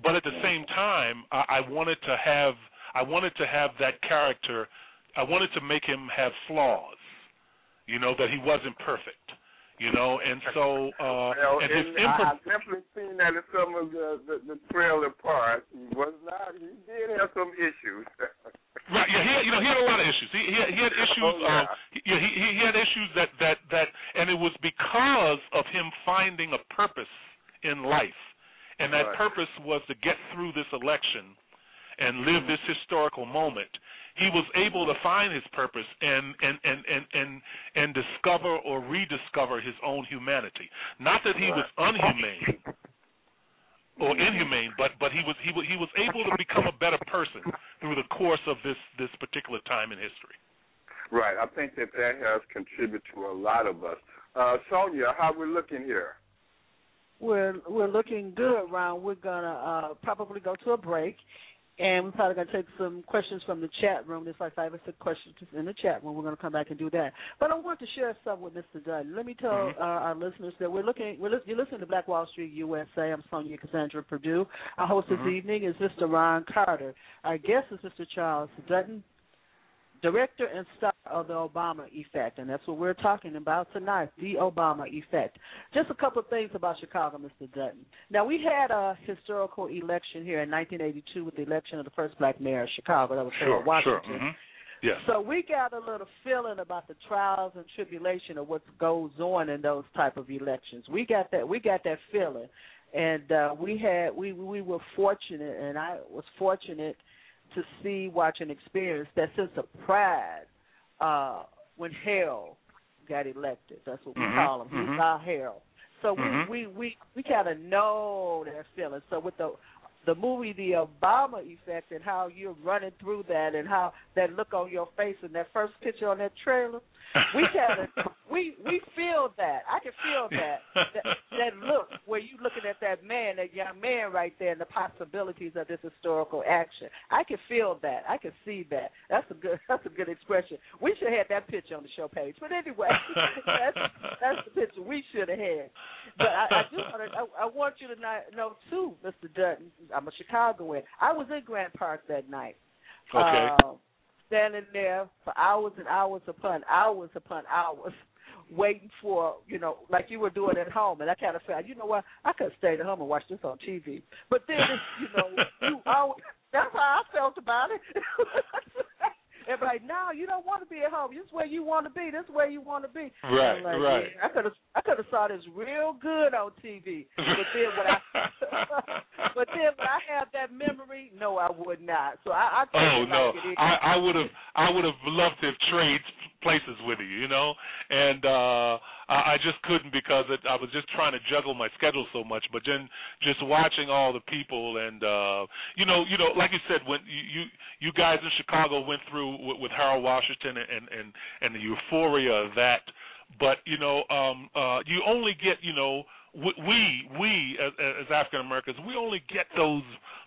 But at the same time, I, I wanted to have I wanted to have that character. I wanted to make him have flaws. You know that he wasn't perfect. You know, and so uh, [laughs] Well, and and imper- I, I've definitely seen that in some of the the, the trailer parts. He was not. He did have some issues. [laughs] Right. Yeah. He had, you know he had a lot of issues. He he had, he had issues. Oh, yeah. um, he, he he had issues that that that, and it was because of him finding a purpose in life, and that Right. purpose was to get through this election and live this historical moment. He was able to find his purpose and and and and and, and discover or rediscover his own humanity. Not that he was unhumane, or inhumane, but but he was he was he was able to become a better person through the course of this this particular time in history. Right. I think that that has contributed to a lot of us. Uh, Sonja, how we looking here? We're we're looking good, Ron. We're gonna uh, probably go to a break, and we're probably gonna take some questions from the chat room. There's like five or six questions in the chat room. We're gonna come back and do that. But I want to share something with Mr. Dutton. Let me tell Mhm. uh, our listeners that we're looking. We're lis- you're listening to Black Wall Street USA. I'm Sonja Cassandra Perdue. Our host Mhm. this evening is Mr. Ron Carter. Our guest is Mr. Charles Dutton, director and star of the Obama Effect, and that's what we're talking about tonight, the Obama Effect. Just a couple of things about Chicago, Mr. Dutton. Now, we had a historical election here in 1982 with the election of the first black mayor of Chicago. That was Sure, Harold sure. Washington. hmm Yes. So we got a little feeling about the trials and tribulation of what goes on in those type of elections. We got that. We got that feeling, and uh, we had we we were fortunate, and I was fortunate to see, watch, and experience that sense of pride uh, when Harold got elected. That's what we Mhm, call him. mhm. He's our Harold. So Mhm. we we we we kind of know that feeling. So with the the movie The Obama Effect and how you're running through that and how that look on your face and that first picture on that trailer, we kind of [laughs] we we feel that. I can feel that that that look where you looking at that man, that young man right there, and the possibilities of this historical action. I can feel that. I can see that. That's a good. [laughs] That's a good expression. We should have that picture on the show page. But anyway, [laughs] that's that's the picture we should have had. But I, I do want to. I, I want you to know too, Mr. Dutton. I'm a Chicagoan. I was in Grant Park that night. Okay. Uh, standing there for hours and hours upon hours upon hours, [laughs] waiting for you know, like you were doing at home. And I kind of felt, you know what, I could stay at home and watch this on TV. But then, you know, [laughs] you always, that's how I felt about it. [laughs] And like, no, you don't want to be at home. This is where you want to be. This is where you want to be. Right, like, right. yeah, I could have, I could have saw this real good on TV. But then when I, [laughs] but then when I have that memory, no, I would not. So I, I Oh no, like. I, I would have, I would have loved to have traded places with you, you know, and uh I, I just couldn't because it, I was just trying to juggle my schedule so much. But then just watching all the people and uh you know, you know, like you said, when you you, you guys in Chicago went through with, with Harold Washington and and and the euphoria of that, but you know, um uh you only get, you know, we we as, as African Americans, we only get those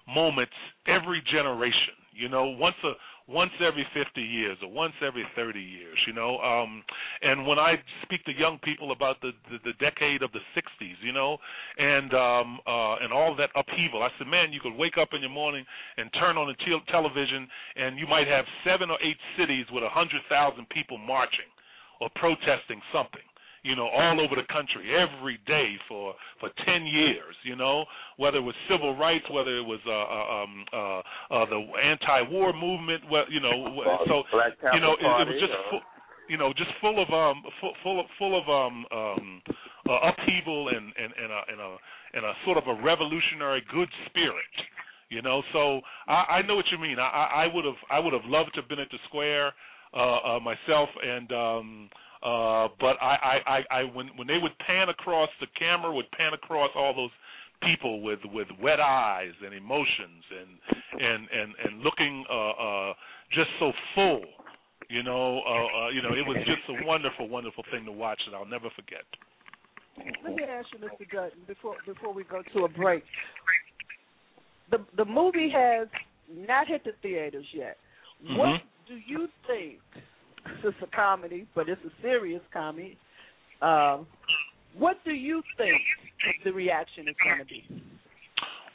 moments every generation. You know, once a once every 50 years or once every 30 years, you know. Um and when I speak to young people about the the, the decade of the 60s, you know, and um uh and all that upheaval, I said, "Man, you could wake up in the morning and turn on the te- television and you might have seven or eight cities with a 100,000 people marching or protesting something." You know, all over the country every day for for ten years. You know, whether it was civil rights, whether it was uh, uh, um, uh, uh, the anti-war movement. Well, you know, so you know, it, it was just full, you know, just full of um, full, full of full of um, um, uh, upheaval and and and a, and a and a sort of a revolutionary good spirit. You know, so I, I know what you mean. I, I I would have I would have loved to have been at the square uh, uh, myself, and um, uh, but I, I, I, I when when they would pan across the camera would pan across all those people with with wet eyes and emotions and and and and looking uh, uh, just so full. You know, uh, uh, you know, it was just a wonderful, wonderful thing to watch that I'll never forget. Let me ask you, Mr. Dutton, before before we go to a break. The the movie has not hit the theaters yet. What Mhm. do you think? It's a comedy, but it's a serious comedy. Um, what do you think the reaction is going to be?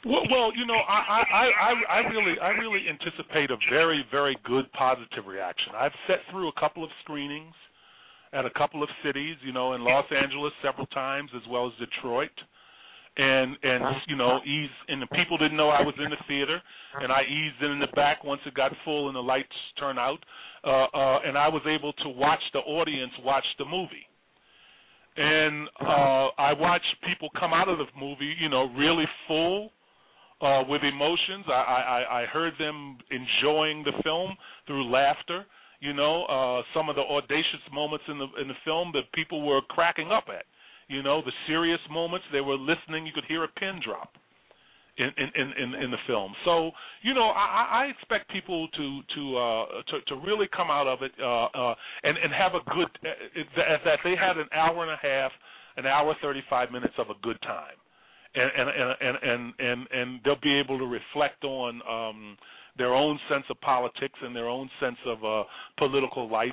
Well, well, you know, I, I, I, I- really, I really anticipate a very, very good positive reaction. I've sat through a couple of screenings at a couple of cities, you know, in Los Angeles several times, as well as Detroit, and and you know, ease and the people didn't know I was in the theater, and I eased in the back once it got full and the lights turned out, uh, uh, and I was able to watch the audience watch the movie and uh I watched people come out of the movie, you know, really full uh with emotions. I I I heard them enjoying the film through laughter, you know, uh some of the audacious moments in the in the film that people were cracking up at. You know, the serious moments they were listening, you could hear a pin drop. in in in, in, the film. So you know, I, I expect people to to uh, to to really come out of it uh, uh, and and have a good uh, that they had an hour and a half, an hour thirty five minutes of a good time, and and and and and and, and they'll be able to reflect on. um their own sense of politics and their own sense of uh, political life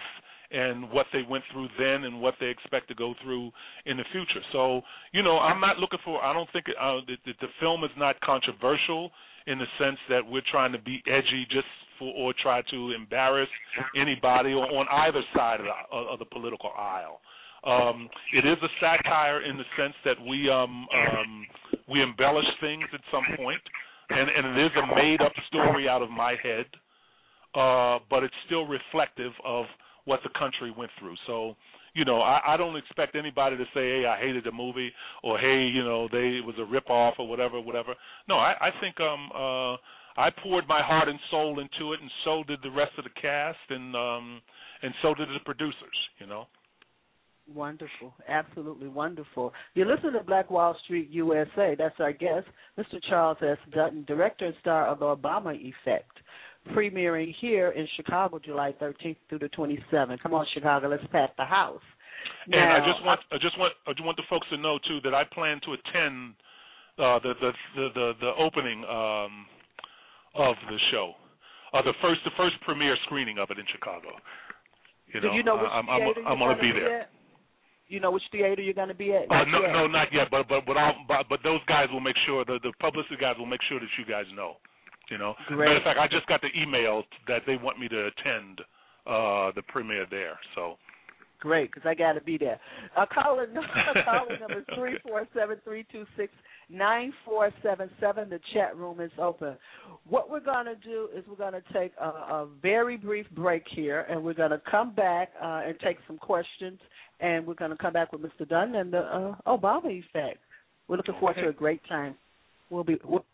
and what they went through then and what they expect to go through in the future. So, you know, I'm not looking for. I don't think uh, the, the film is not controversial in the sense that we're trying to be edgy just for or try to embarrass anybody or on either side of the, of the political aisle. Um, it is a satire in the sense that we um, um, we embellish things at some point, and, and it is a made up story out of my head, uh, but it's still reflective of what the country went through. So, you know, I, I don't expect anybody to say, "Hey, I hated the movie," or "Hey, you know, they it was a rip off," or whatever, whatever. No, I, I think um uh I poured my heart and soul into it, and so did the rest of the cast, and um and so did the producers. You know. Wonderful, absolutely wonderful. You listen to Black Wall Street USA. That's our guest, Mr. Charles S. Dutton, director and star of The Obama Effect premiering here in Chicago July 13th through the 27th. Come on, Chicago, let's pack the house. Now, and I just want I just want I just want the folks to know too that I plan to attend uh, the, the the the the opening um, of the show, uh, the first the first premiere screening of it in Chicago. You Do know, you know which I'm I'm, I'm going to be be there. At? You know which theater you're going to be at? Uh, no, yet. no, not yet. But but but, I'll, but but those guys will make sure the the publicity guys will make sure that you guys know. You know, Great. matter of fact, I just got the email that they want me to attend uh the premiere there. So Great, because I got to be there. Uh, calling [laughs] calling number three four seven three two six nine four seven seven. The chat room is open. What we're going to do is we're going to take a, a very brief break here, and we're going to come back uh, and take some questions, and we're going to come back with Mr. Dunn and the uh, Obama effect. We're looking forward to a great time. We'll be. We'll,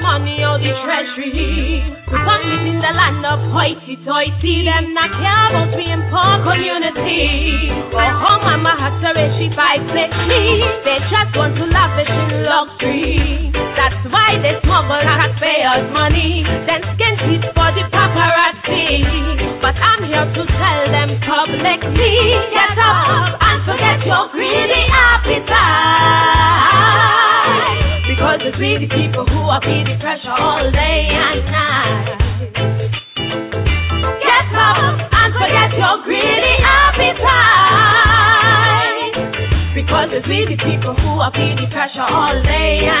Money or the treasury, we found it in the land of hoity-toity. Them not care about we in poor community. Go home, mama has to raise she five me. They just want to lavish in luxury. That's why they smuggle taxpayers' money, then skin teeth for the paparazzi. But I'm here to tell them publicly, get up and forget your greedy appetite. Because it's we people who are feeling pressure all day and night. Get up and forget your greedy appetite. Because it's the people who are feeling pressure all day and.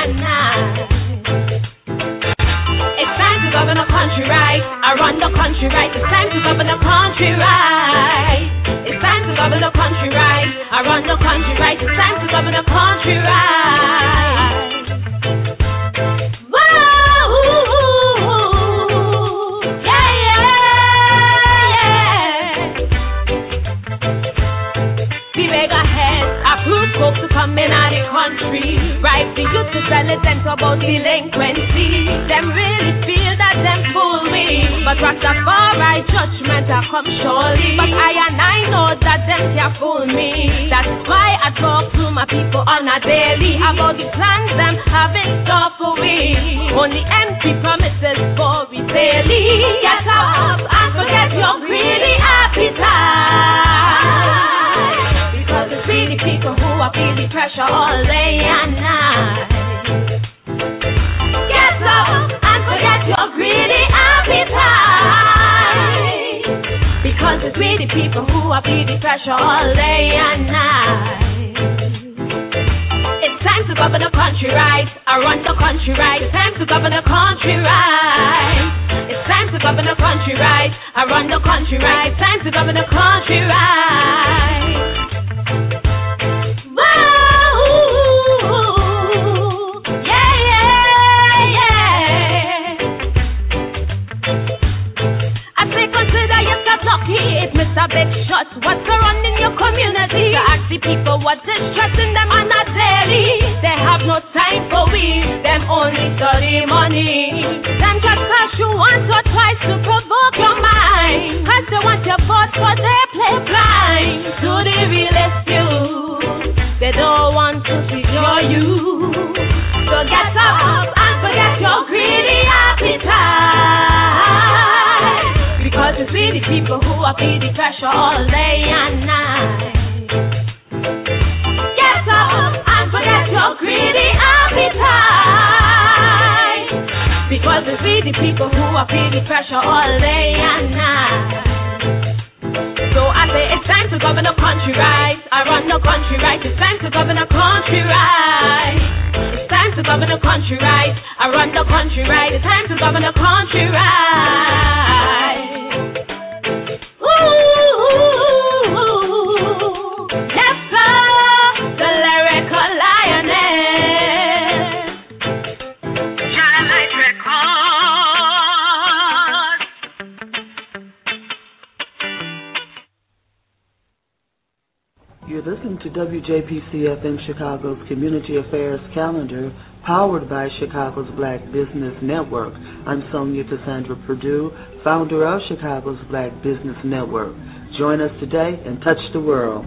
Chicago's Community Affairs Calendar, powered by Chicago's Black Business Network. I'm Sonja Cassandra Perdue, founder of Chicago's Black Business Network. Join us today and touch the world.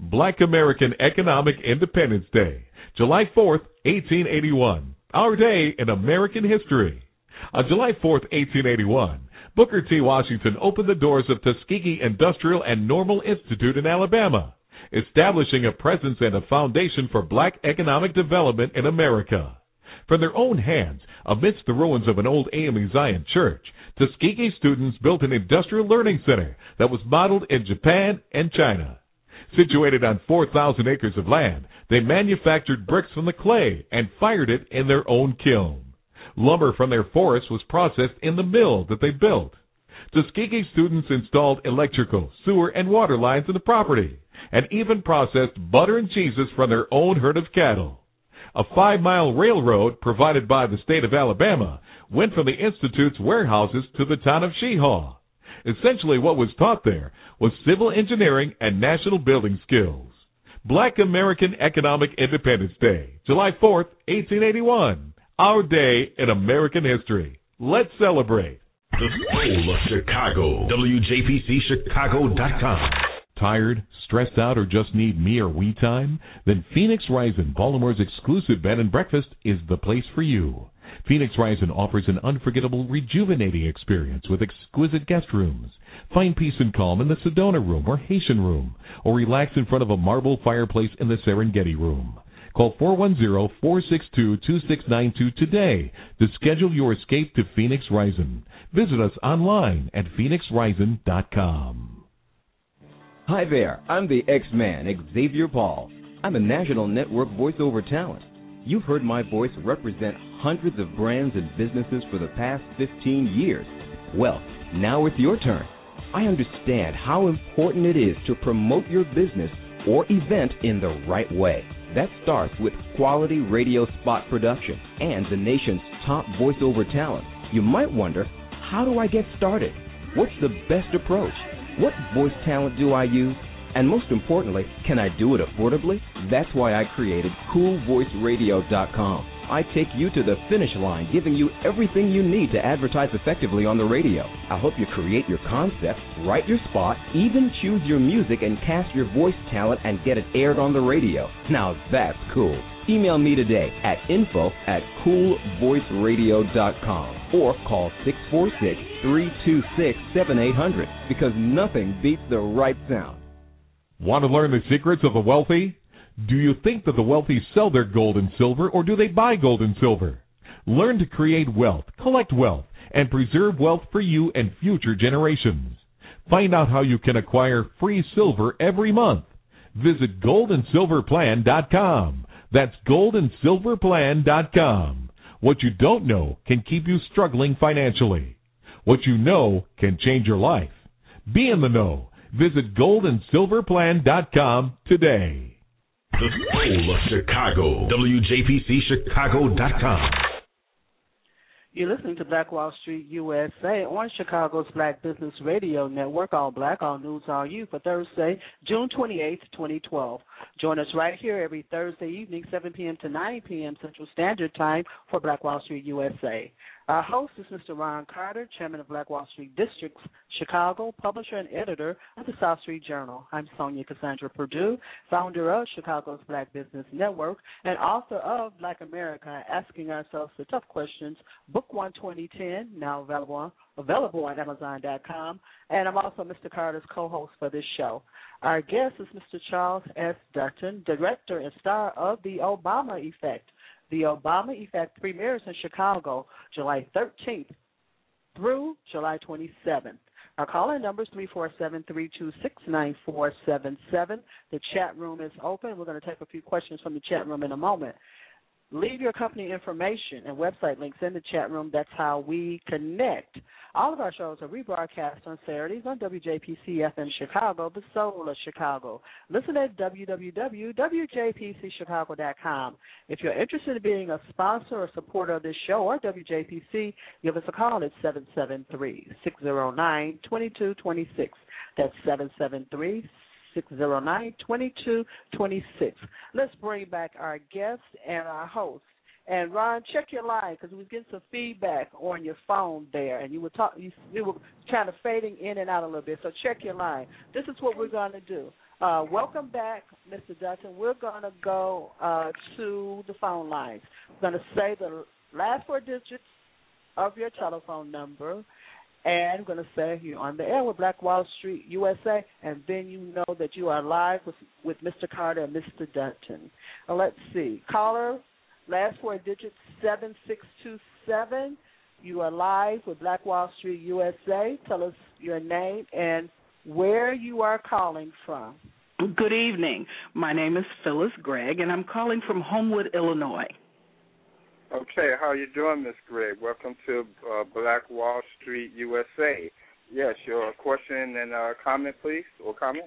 Black American Economic Independence Day, July 4th, 1881. Our day in American history. On July 4th, 1881, Booker T. Washington opened the doors of Tuskegee Industrial and Normal Institute in Alabama, establishing a presence and a foundation for black economic development in America. From their own hands, amidst the ruins of an old AME Zion church, Tuskegee students built an industrial learning center that was modeled in Japan and China. Situated on 4,000 acres of land, they manufactured bricks from the clay and fired it in their own kiln. Lumber from their forests was processed in the mill that they built. Tuskegee students installed electrical, sewer, and water lines in the property, and even processed butter and cheeses from their own herd of cattle. A five mile railroad provided by the state of Alabama went from the Institute's warehouses to the town of Chehaw. Essentially, what was taught there was civil engineering and national building skills. Black American Economic Independence Day, July 4th, 1881. Our day in American history. Let's celebrate. The Soul of Chicago. WJPCChicago.com. Tired, stressed out, or just need me or we time? Then Phoenix Rising, Baltimore's exclusive bed and breakfast, is the place for you. Phoenix Rising offers an unforgettable, rejuvenating experience with exquisite guest rooms. Find peace and calm in the Sedona room or Haitian room, or relax in front of a marble fireplace in the Serengeti room. Call 410-462-2692 today to schedule your escape to Phoenix Rising. Visit us online at phoenixrising.com. Hi there, I'm the X-Man, Xavier Paul. I'm a national network voiceover talent. You've heard my voice represent hundreds of brands and businesses for the past 15 years. Well, now it's your turn. I understand how important it is to promote your business or event in the right way. That starts with quality radio spot production and the nation's top voiceover talent. You might wonder, how do I get started? What's the best approach? What voice talent do I use? And most importantly, can I do it affordably? That's why I created CoolVoiceRadio.com. I take you to the finish line, giving you everything you need to advertise effectively on the radio. I'll help you create your concept, write your spot, even choose your music and cast your voice talent and get it aired on the radio. Now that's cool. Email me today at info at coolvoiceradio.com or call 646-326-7800 because nothing beats the right sound. Want to learn the secrets of the wealthy? Do you think that the wealthy sell their gold and silver or do they buy gold and silver? Learn to create wealth, collect wealth, and preserve wealth for you and future generations. Find out how you can acquire free silver every month. Visit goldandsilverplan.com. That's goldandsilverplan.com. What you don't know can keep you struggling financially. What you know can change your life. Be in the know. Visit goldandsilverplan.com today. The Soul of Chicago. WJPCChicago.com. You're listening to Black Wall Street USA on Chicago's Black Business Radio Network, All Black, All News, All You, for Thursday, June 28th, 2012. Join us right here every Thursday evening, 7 p.m. to 9 p.m. Central Standard Time for Black Wall Street USA. Our host is Mr. Ron Carter, Chairman of Black Wall Street Districts, Chicago, publisher and editor of the South Street Journal. I'm Sonja Cassandra Perdue, founder of Chicago's Black Business Network and author of Black America, Asking Ourselves the Tough Questions, Book One 2010, now available available on Amazon.com. And I'm also Mr. Carter's co-host for this show. Our guest is Mr. Charles S. Dutton, director and star of The Obama Effect the Obama Effect premieres in Chicago July 13th through July 27th. Our call-in number is 347-326-9477. The chat room is open. We're going to take a few questions from the chat room in a moment. Leave your company information and website links in the chat room. That's how we connect. All of our shows are rebroadcast on Saturdays on WJPC FM Chicago, the soul of Chicago. Listen at www.wjpcchicago.com. If you're interested in being a sponsor or supporter of this show or WJPC, give us a call at 773-609-2226. That's 773 609 2226. Let's bring back our guest and our host. And Ron, check your line because we was getting some feedback on your phone there, and you were talking, you, you were kind of fading in and out a little bit. So check your line. This is what we're going to do. Uh, welcome back, Mr. Dutton. We're going to go uh, to the phone lines. We're going to say the last four digits of your telephone number, and I'm going to say you're on the air with Black Wall Street USA, and then you know that you are live with, with Mr. Carter and Mr. Dutton. Now, let's see. Caller, last four digits, 7627. You are live with Black Wall Street USA. Tell us your name and where you are calling from. Good evening. My name is Phyllis Gregg, and I'm calling from Homewood, Illinois. Okay, how are you doing, Miss Gregg? Welcome to uh, Black Wall Street, USA. Yes, your question and uh, comment, please, or comment.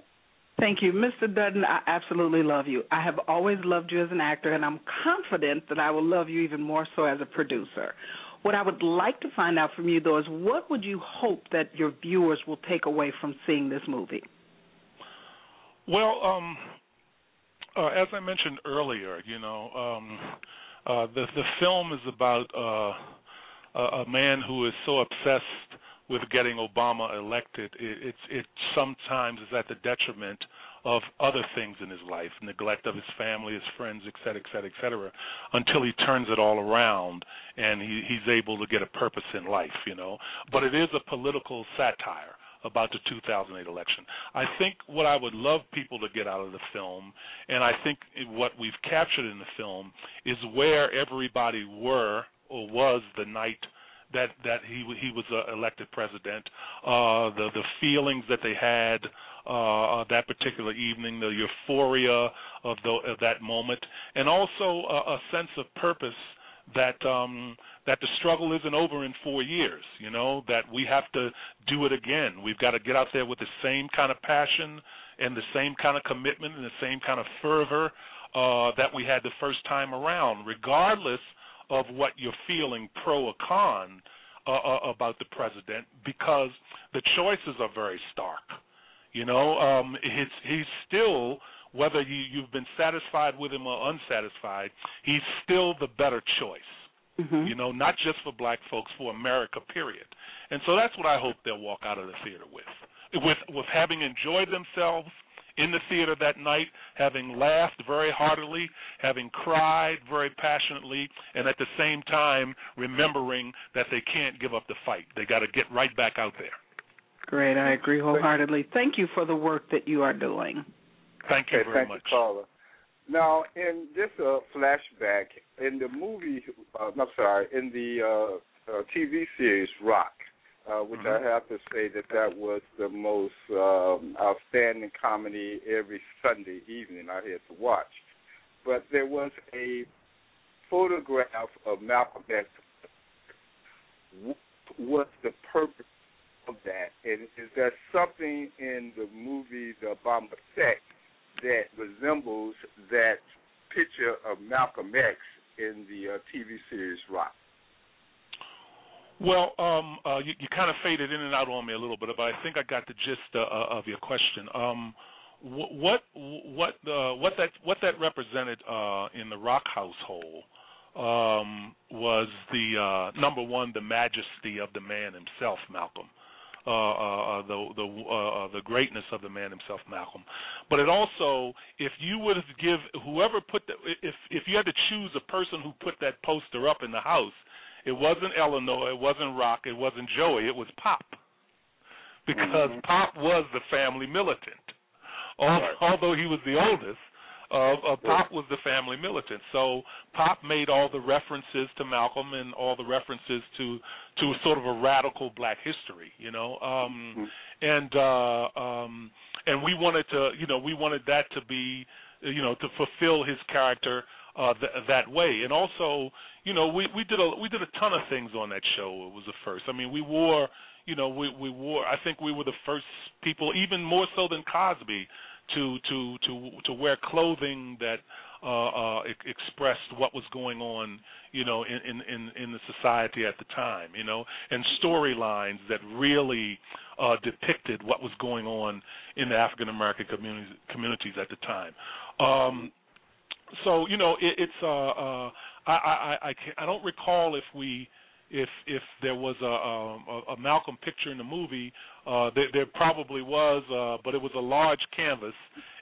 Thank you. Mr. Dutton, I absolutely love you. I have always loved you as an actor, and I'm confident that I will love you even more so as a producer. What I would like to find out from you, though, is what would you hope that your viewers will take away from seeing this movie? Well, um, uh, as I mentioned earlier, you know, um, uh, the the film is about uh, a, a man who is so obsessed with getting Obama elected. It, it's it sometimes is at the detriment of other things in his life, neglect of his family, his friends, et cetera, et cetera, et cetera, until he turns it all around and he, he's able to get a purpose in life, you know. But it is a political satire about the 2008 election. I think what I would love people to get out of the film, and I think what we've captured in the film, is where everybody were or was the night that that he he was uh, elected president. Uh, the the feelings that they had uh, that particular evening, the euphoria of, the, of that moment, and also a, a sense of purpose that um that the struggle isn't over in 4 years you know that we have to do it again. We've got to get out there with the same kind of passion and the same kind of commitment and the same kind of fervor uh that we had the first time around regardless of what you're feeling pro or con uh, uh, about the president because the choices are very stark. You know um it's he's still whether you, you've been satisfied with him or unsatisfied, he's still the better choice. Mm-hmm. You know, not just for black folks, for America, period. And so that's what I hope they'll walk out of the theater with, with with having enjoyed themselves in the theater that night, having laughed very heartily, having cried very passionately, and at the same time remembering that they can't give up the fight. They got to get right back out there. Great, I agree wholeheartedly. Thank you for the work that you are doing. Thank you okay, very thank much. You, caller. Now, in this a flashback, in the movie, uh, I'm sorry, in the uh, uh, TV series Rock, uh, which Mm-hmm. I have to say that that was the most um, outstanding comedy every Sunday evening I had to watch. But there was a photograph of Malcolm X. What was the purpose of that? And is there something in the movie The Obama Effect that resembles that picture of Malcolm X in the uh, TV series Rock? Well, um, uh, you, you kind of faded in and out on me a little bit, but I think I got the gist uh, uh of your question. Um, what what uh, what that what that represented uh, in the Rock household um, was the uh, number one, the majesty of the man himself, Malcolm. Uh, uh, uh the the uh, uh, the greatness of the man himself, Malcolm. But it also, if you would give whoever put the, if if you had to choose a person who put that poster up in the house, it wasn't Eleanor, it wasn't Rock, it wasn't Joey, it was Pop, because mm-hmm. Pop was the family militant. Although he was the oldest, uh, uh, Pop was the family militant. So Pop made all the references to Malcolm and all the references to to sort of a radical Black history, you know. Um, mm-hmm. And uh, um, and we wanted to, you know, we wanted that to be, you know, to fulfill his character uh, th- that way. And also, you know, we we did a we did a ton of things on that show. It was the first. I mean, we wore, you know, we we wore. I think we were the first people, even more so than Cosby, to to to to wear clothing that uh, uh, expressed what was going on, you know, in, in in the society at the time, you know, and storylines that really uh, depicted what was going on in the African American communities communities at the time. Um, so you know, it, it's uh, uh, I I I, can't, I don't recall if we if if there was a, a, a Malcolm picture in the movie, uh, there, there probably was, uh, but it was a large canvas,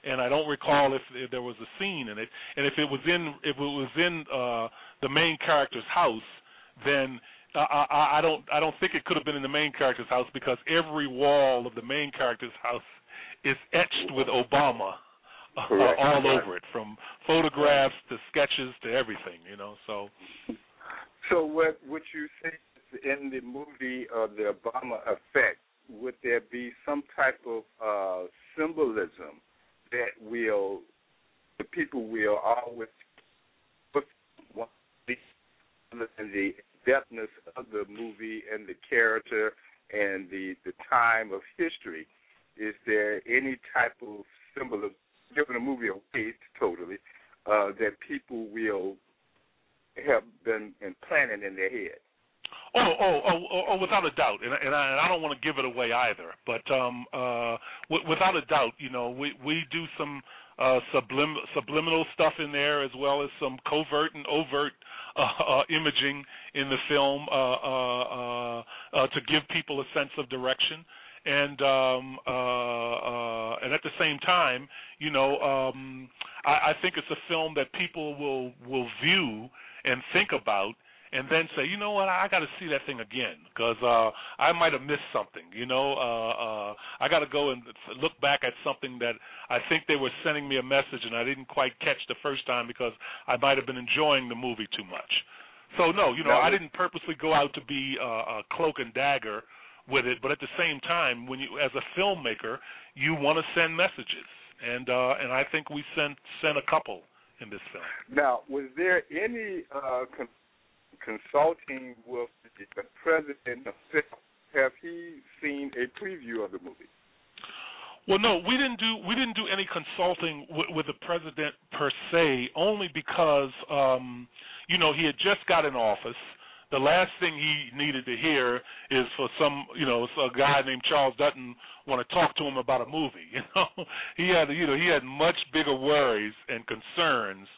and I don't recall if, if there was a scene in it. And if it was in if it was in uh, the main character's house, then I, I, I don't I don't think it could have been in the main character's house because every wall of the main character's house is etched with Obama. Uh, all over it, from photographs to sketches to everything, you know. So, so what would you say in the movie of the Obama effect? Would there be some type of uh, symbolism that will the people will always and the depthness of the movie and the character and the the time of history? Is there any type of symbolism, giving a movie of away totally, uh, that people will have been implanted in their head. Oh, oh, oh, oh, oh, without a doubt, and, and, I, and I don't want to give it away either. But um, uh, w- without a doubt, you know, we we do some uh, sublim- subliminal stuff in there as well as some covert and overt uh, uh, imaging in the film uh, uh, uh, uh, to give people a sense of direction. And um, uh, uh, and at the same time, you know, um, I, I think it's a film that people will will view and think about and then say, you know what, I got to see that thing again because uh, I might have missed something. You know, uh, uh, I got to go and look back at something that I think they were sending me a message and I didn't quite catch the first time because I might have been enjoying the movie too much. So no, you know, I didn't purposely go out to be uh, a cloak and dagger with it, but at the same time, when you, as a filmmaker, you want to send messages, and uh, and I think we sent sent a couple in this film. Now, was there any uh, con- consulting with the president himself? Have he seen a preview of the movie? Well, no, we didn't do we didn't do any consulting with, with the president per se, only because um, you know he had just got in office the last thing he needed to hear is for some, you know, a guy named Charles Dutton want to talk to him about a movie. [laughs] You know, he had, you know, he had much bigger worries and concerns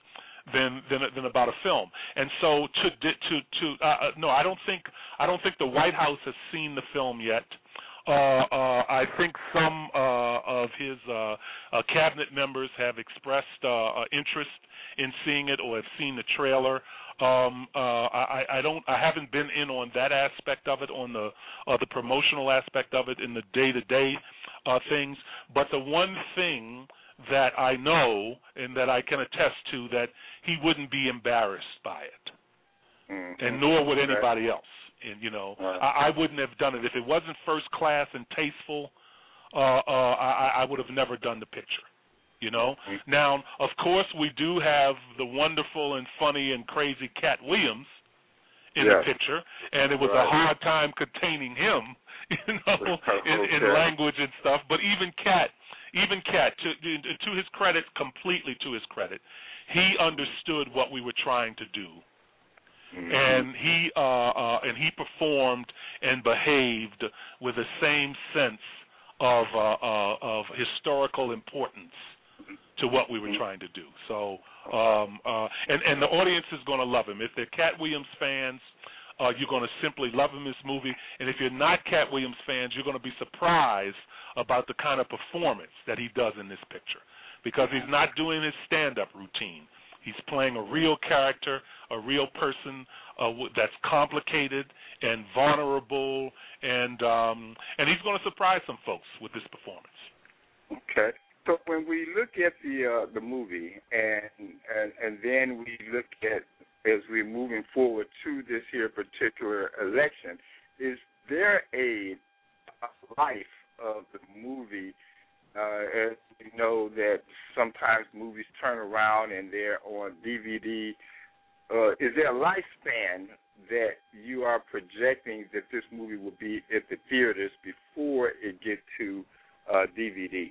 than than than about a film. And so to to to uh, uh, no, I don't think I don't think the White House has seen the film yet. Uh, uh, I think some uh, of his uh, uh, cabinet members have expressed uh, uh, interest in seeing it or have seen the trailer. Um, uh, I, I don't. I haven't been in on that aspect of it, on the uh, the promotional aspect of it, in the day to day things. But the one thing that I know and that I can attest to that he wouldn't be embarrassed by it, mm-hmm. and nor would anybody else. And you know, right. I, I wouldn't have done it if it wasn't first class and tasteful. Uh, uh, I, I would have never done the picture. You know. Mm-hmm. Now, of course, we do have the wonderful and funny and crazy Katt Williams in yes. the picture, and it was right. a hard time containing him, [laughs] you know, in, in language and stuff. But even Katt, even Katt, to, to his credit, completely to his credit, he understood what we were trying to do. Mm-hmm. and he uh, uh, and he performed and behaved with the same sense of uh, uh, of historical importance to what we were trying to do. So, um, uh, and and the audience is going to love him. If they're Katt Williams fans, uh, you're going to simply love him in this movie. And if you're not Katt Williams fans, you're going to be surprised about the kind of performance that he does in this picture because he's not doing his stand-up routine. He's playing a real character, a real person uh, w- that's complicated and vulnerable, and um, and he's going to surprise some folks with this performance. Okay. So when we look at the uh, the movie and, and and then we look at as we're moving forward to this here particular election, is there a, a life of the movie? Uh, as we know that sometimes movies turn around and they're on DVD. Uh, is there a lifespan that you are projecting that this movie will be at the theaters before it gets to uh, DVD?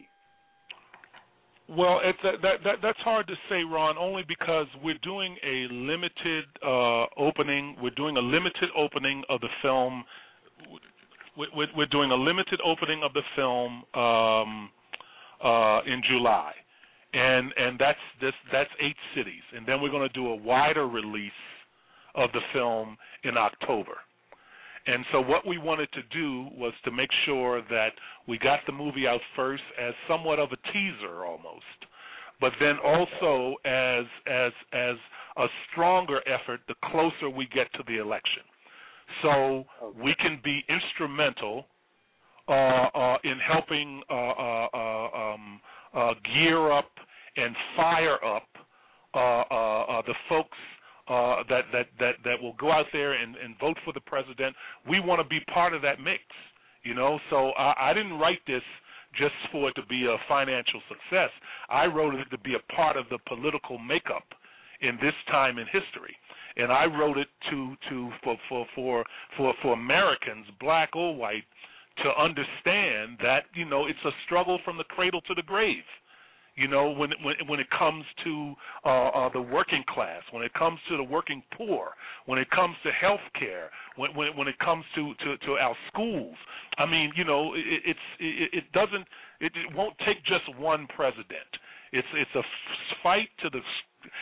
Well, it's that, that that that's hard to say, Ron, only because we're doing a limited uh, opening. We're doing a limited opening of the film. We're, we're doing a limited opening of the film um, uh, in July, and and that's this that's eight cities, and then we're going to do a wider release of the film in October. And so what we wanted to do was to make sure that we got the movie out first as somewhat of a teaser almost, but then also as as as a stronger effort the closer we get to the election. So we can be instrumental uh, uh, in helping uh, uh, uh, um, uh, gear up and fire up uh, uh, uh, the folks uh, that that that that will go out there and, and vote for the president. We want to be part of that mix, you know. So I, I didn't write this just for it to be a financial success. I wrote it to be a part of the political makeup in this time in history, and I wrote it to to for for for for, for Americans, black or white, to understand that you know it's a struggle from the cradle to the grave you know when when when it comes to uh, uh the working class when it comes to the working poor when it comes to health care when when when it comes to to to our schools. I mean you know it, it's it, it doesn't it, it won't take just one president. It's it's a fight to the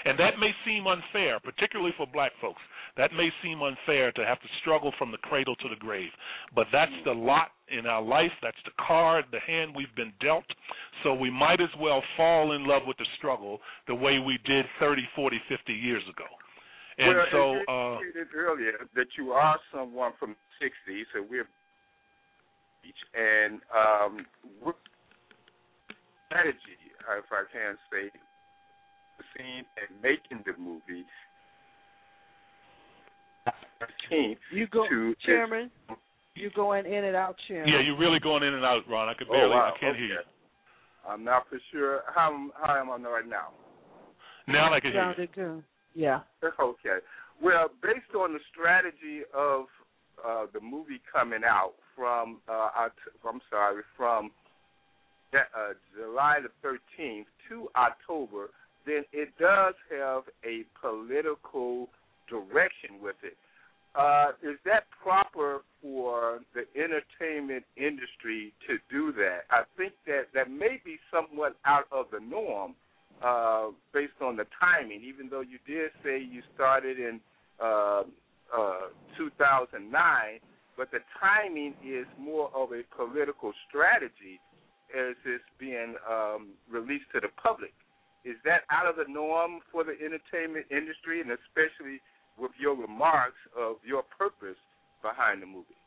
and that may seem unfair particularly for black folks that may seem unfair to have to struggle from the cradle to the grave, but that's the lot in our life. That's the card, the hand we've been dealt. So we might as well fall in love with the struggle the way we did 30, 40, 50 years ago. And well, so, you uh, earlier that you are someone from the '60s, so we're and um, what strategy, if I can say, the scene and making the movie you go, to Chairman. You going in and out, Chairman. yeah, you're really going in and out, Ron. I could barely, oh, wow. I can't okay. hear you. I'm not for sure. How how am I right now? Now I can hear you. Sounded good. Yeah. Okay. Well, based on the strategy of uh, the movie coming out from, uh, I'm sorry, from uh, July the 13th to October, then it does have a political direction with it. Uh, is that proper for the entertainment industry to do that? I think that that may be somewhat out of the norm uh, based on the timing. Even though you did say you started in uh, uh, 2009, but the timing is more of a political strategy as it's being um, released to the public. Is that out of the norm for the entertainment industry, and especially with your remarks of your purpose behind the movie?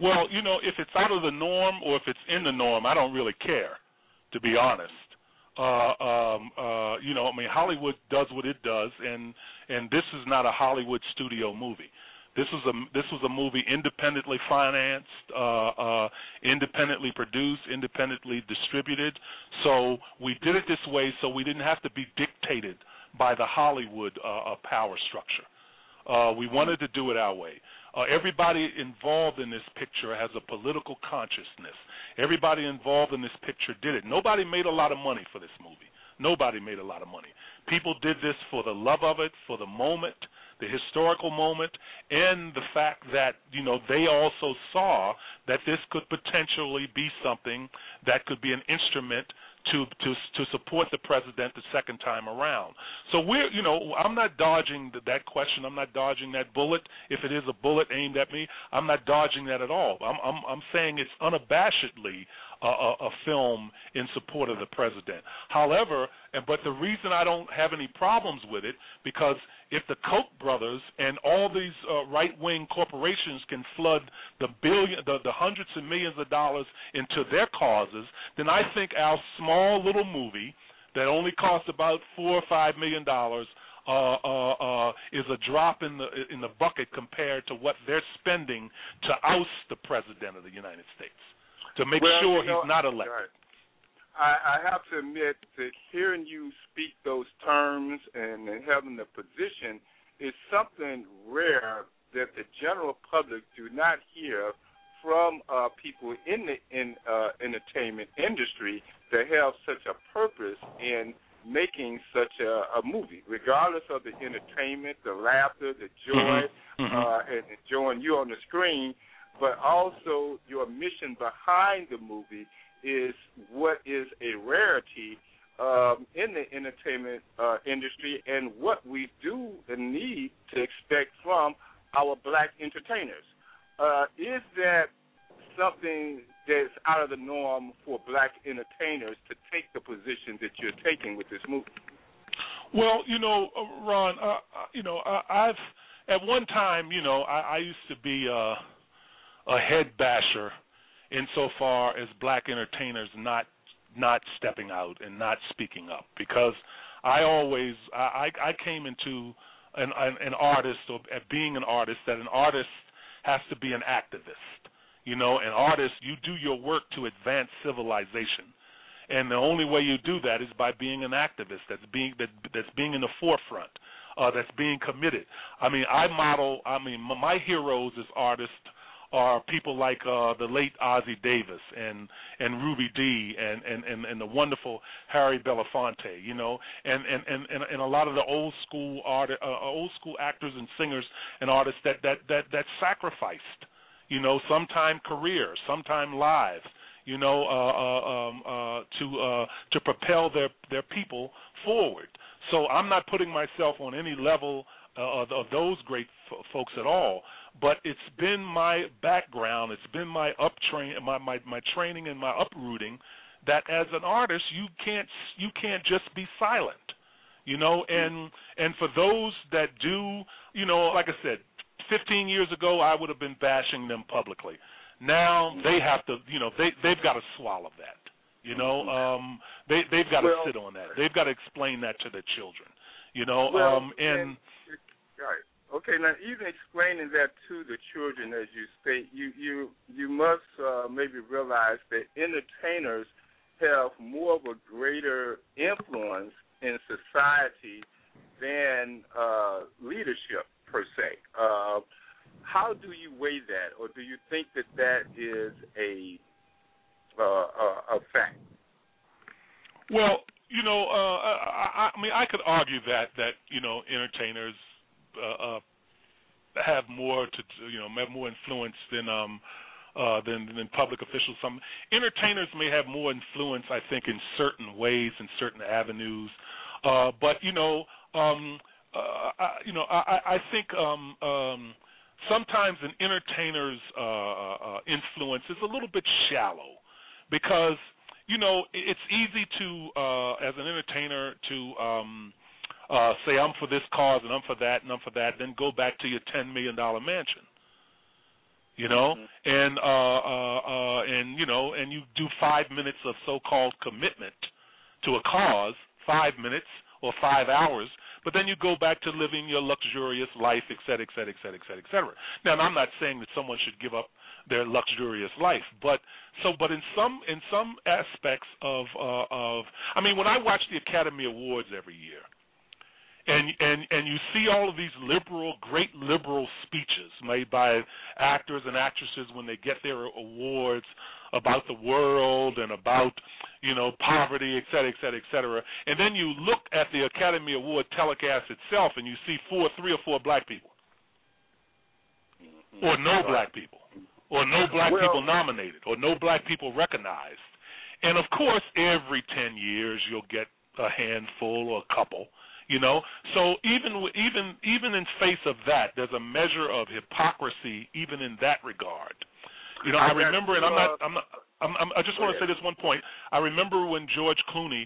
Well, you know, if it's out of the norm or if it's in the norm, I don't really care, to be honest. Uh, um, uh, you know, I mean, Hollywood does what it does, and and this is not a Hollywood studio movie. This was a this was a movie independently financed, uh, uh, independently produced, independently distributed. So we did it this way, so we didn't have to be dictated by the Hollywood uh, uh, power structure. Uh, we wanted to do it our way. Uh, everybody involved in this picture has a political consciousness. Everybody involved in this picture did it. Nobody made a lot of money for this movie. Nobody made a lot of money. People did this for the love of it, for the moment. the historical moment, and the fact that you know they also saw that this could potentially be something that could be an instrument to to to support the president the second time around. So we're you know I'm not dodging that question. I'm not dodging that bullet. If it is a bullet aimed at me, I'm not dodging that at all. I'm I'm, I'm saying it's unabashedly a, a, a film in support of the president. However, and but the reason I don't have any problems with it because if the Koch brothers and all these uh, right-wing corporations can flood the billion, the, the hundreds of millions of dollars into their causes, then I think our small little movie that only costs about four or five million dollars uh, uh, uh, is a drop in the in the bucket compared to what they're spending to oust the president of the United States to make well, sure you know, he's not elected. Right. I, I have to admit that hearing you speak those terms and, and having the position is something rare that the general public do not hear from uh, people in the in uh, entertainment industry that have such a purpose in making such a, a movie, regardless of the entertainment, the laughter, the joy, mm-hmm. uh, and enjoying you on the screen, but also your mission behind the movie is what is a rarity um, in the entertainment uh, industry and what we do and need to expect from our black entertainers. Uh, is that something that's out of the norm for black entertainers to take the position that you're taking with this movie? Well, you know, uh, Ron, uh, uh you know, uh, I've at one time, you know, I, I used to be uh, a head basher insofar as black entertainers not not stepping out and not speaking up because I always I I came into an an, artist or being an artist that an artist has to be an activist. You know, an artist you do your work to advance civilization. And the only way you do that is by being an activist that's being that that's being in the forefront. Uh, that's being committed. I mean, I model. I mean, my heroes as artists are people like uh, the late Ossie Davis and and Ruby Dee and and and, and the wonderful Harry Belafonte, you know, and and and and a lot of the old school art, uh, old school actors and singers and artists that that that that sacrificed, you know, sometime career, sometime lives, you know, uh, uh, um, uh, to uh, to propel their their people forward. So I'm not putting myself on any level uh, of, of those great f- folks at all but it's been my background, it's been my uptrain, my, my my training and my uprooting that as an artist you can't you can't just be silent, you know. And and for those that do, you know, like I said, 15 years ago I would have been bashing them publicly. Now they have to, you know, they they've got to swallow that. You know, um, they they've got to well, sit on that. They've got to explain that to their children. You know, well, um, and, and right. Okay, now even explaining that to the children, as you state, you you you must uh, maybe realize that entertainers have more of a greater influence in society than uh, leadership per se. Uh, how do you weigh that, or do you think that that is a uh, a, a fact? Well, you know, uh, I, I mean, I could argue that that you know entertainers uh, uh, have more to you know have more influence than um uh than than public officials. Some entertainers may have more influence i think in certain ways in certain avenues. Uh but you know um uh I, you know i i think um um sometimes an entertainer's uh, uh influence is a little bit shallow because you know it's easy to uh as an entertainer to um uh, say I'm for this cause and I'm for that and I'm for that, then go back to your ten million dollar mansion. You know, mm-hmm. and uh, uh, uh, and you know, and you do five minutes of so-called commitment to a cause, five minutes or five hours, but then you go back to living your luxurious life, et cetera, et cetera, et cetera, et cetera, et cetera. Now, I'm not saying that someone should give up their luxurious life, but so, but in some in some aspects of uh, of, I mean, when I watch the Academy Awards every year, and and and you see all of these liberal, great liberal speeches made by actors and actresses when they get their awards. about the world and about you know poverty, et cetera, et cetera, et cetera. And then you look at the Academy Award telecast itself, and you see four, three or four black people, Mm-hmm. or no black people, or no black Well- people nominated, or no black people recognized. And of course, every ten years you'll get a handful or a couple you know? So even even even in face of that there's a measure of hypocrisy even in that regard. You know i, I remember and i'm not uh, i'm not I'm, I'm, i just want to say this one point. I remember when george clooney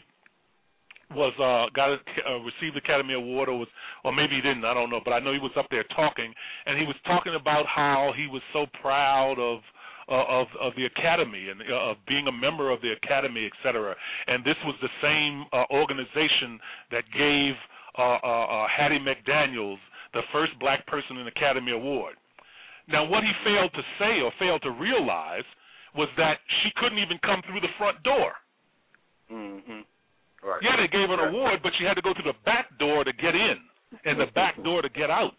was uh got a, uh, received the academy award or was or maybe he didn't i don't know but i know he was up there talking and he was talking about how he was so proud of of of the academy and uh, of being a member of the academy, et cetera. And this was the same uh, organization that gave uh, uh, uh, Hattie McDaniel's the first black person in Academy Award. Now, what he failed to say or failed to realize was that she couldn't even come through the front door. Mm-hmm. Right. Yeah, they gave her an award, but she had to go through the back door to get in, and the back [laughs] door to get out.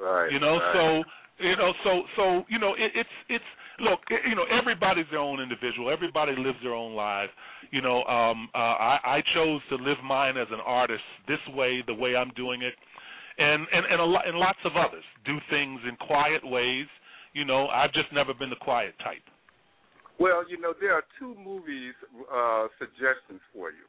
Right. You know, right. so you know, so so you know, it, it's it's look, it, you know, everybody's their own individual. Everybody lives their own life. You know, um, uh, I, I chose to live mine as an artist this way, the way I'm doing it, and and and a lot and lots of others do things in quiet ways. You know, I've just never been the quiet type. Well, you know, there are two movies uh, suggestions for you.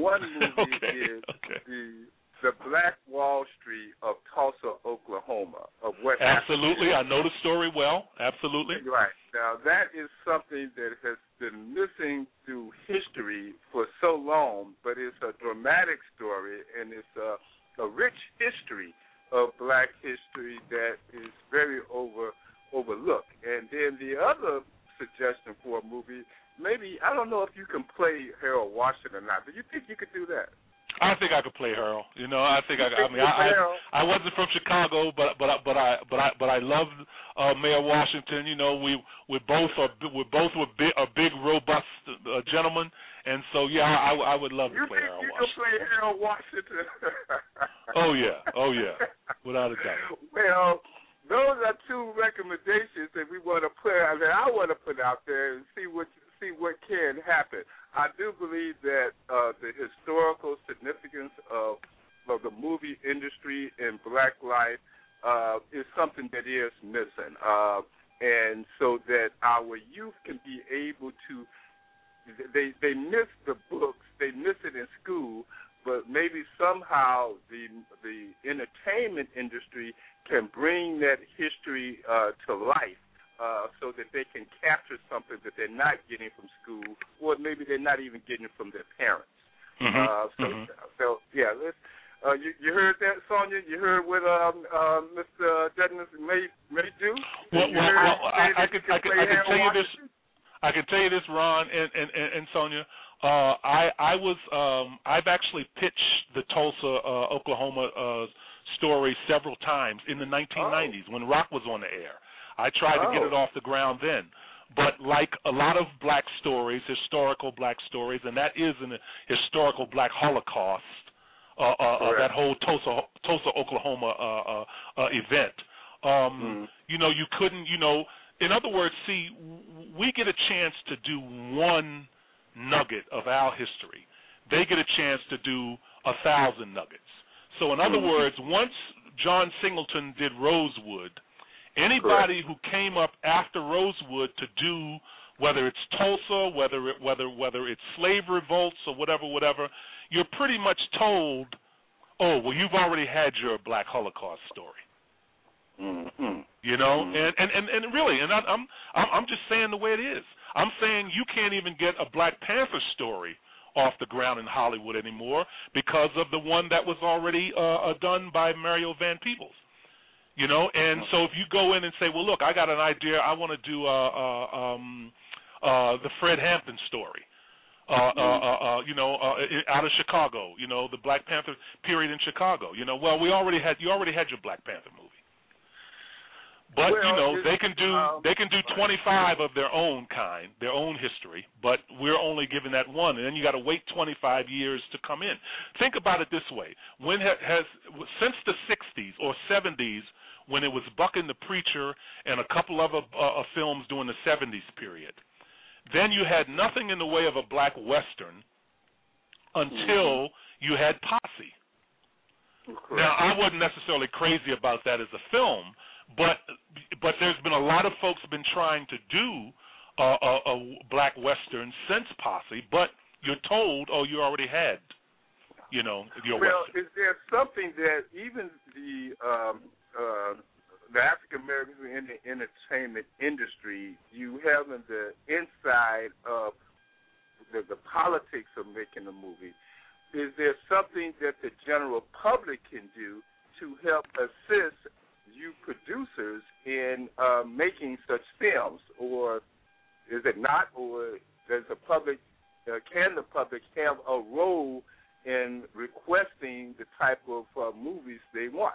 One [laughs] movie Okay, is okay. the the Black Wall Street of Tulsa, Oklahoma, of what Absolutely, I know the story well. Absolutely. Right. Now that is something that has been missing through history for so long, but it's a dramatic story and it's a, a rich history of black history that is very over overlooked. And then the other suggestion for a movie, maybe I don't know if you can play Harold Washington or not. Do you think you could do that? I think I could play Harold. You know, I think I. I mean, I. I [laughs] I wasn't from Chicago, but but I- but I but I but I loved uh, Mayor Washington. You know, we we both are we both were big, a big robust uh, gentleman, and so yeah, I I would love to You play think Harold you Washington. play Harold Washington? [laughs] Oh yeah, oh yeah, without a doubt. Well, those are two recommendations that we want to put that I want to put out there and see what see what can happen. I do believe that uh, the historical significance of of the movie industry in Black life uh, is something that is missing, uh, and so that our youth can be able to they they miss the books, they miss it in school, but maybe somehow the the entertainment industry can bring that history uh, to life, uh, so that they can capture something that they're not getting from school, or maybe they're not even getting from their parents. Mhm, Uh, so, mhm. so yeah, let's. Uh, you, you heard that, Sonja? You heard what um, uh, Mr. Dennis may may do? Well, well, well I, I could I could I could tell you this. I can tell you this, Ron and and and, and Sonja. Uh, I I was um, I've actually pitched the Tulsa, uh, Oklahoma uh, story several times in the 1990s when Rock was on the air. I tried to get Oh. it off the ground then. But like a lot of black stories, historical black stories, and that is an historical black Holocaust, uh, uh, uh, that whole Tulsa, Tulsa, Oklahoma uh, uh, uh, event. Um, You know, you couldn't. You know, in other words, see, we get a chance to do one nugget of our history. They get a chance to do a thousand nuggets. So, in other Mhm. words, once John Singleton did Rosewood, anybody who came up after Rosewood to do whether it's Tulsa, whether it, whether whether it's slave revolts or whatever, whatever, you're pretty much told, oh, well, you've already had your Black Holocaust story. Mm-hmm. You know, and, and and and really, and I, I'm I'm I'm just saying the way it is. I'm saying you can't even get a Black Panther story off the ground in Hollywood anymore because of the one that was already uh, uh, done by Mario Van Peebles. You know, and so if you go in and say, well, look, I got an idea, I want to do uh, uh, um, uh, the Fred Hampton story. Uh, uh, uh, uh, you know, uh, out of Chicago. You know, the Black Panther period in Chicago. You know, well, we already had you already had your Black Panther movie. But you know they can do um, they can do 25 of their own kind, their own history, but we're only given that one, and then you got to wait 25 years to come in. Think about it this way: when ha- has since the 60s or 70s, when it was Buck and the Preacher and a couple other uh, films during the 70s period. Then you had nothing in the way of a black western until mm-hmm. you had Posse. Correct. Now, I wasn't necessarily crazy about that as a film, but but there's been a lot of folks been trying to do uh, a, a black western since Posse, but you're told, oh, you already had, you know, your well, western. is there something that even the um, uh, the African Americans in the entertainment industry, you having the inside of the, the politics of making a movie, is there something that the general public can do to help assist you producers in uh, making such films, or is it not, or does the public, uh, can the public have a role in requesting the type of uh, movies they want?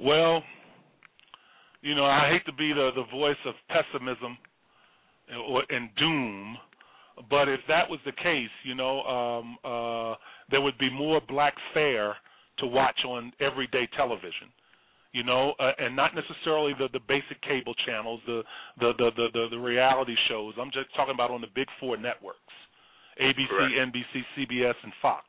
Well, you know, I hate to be the the voice of pessimism and, and doom, but if that was the case, you know, um, uh, there would be more black fare to watch on everyday television. You know, uh, and not necessarily the the basic cable channels, the the, the the the the reality shows. I'm just talking about on the big four networks: ABC, Correct. NBC, CBS, and Fox.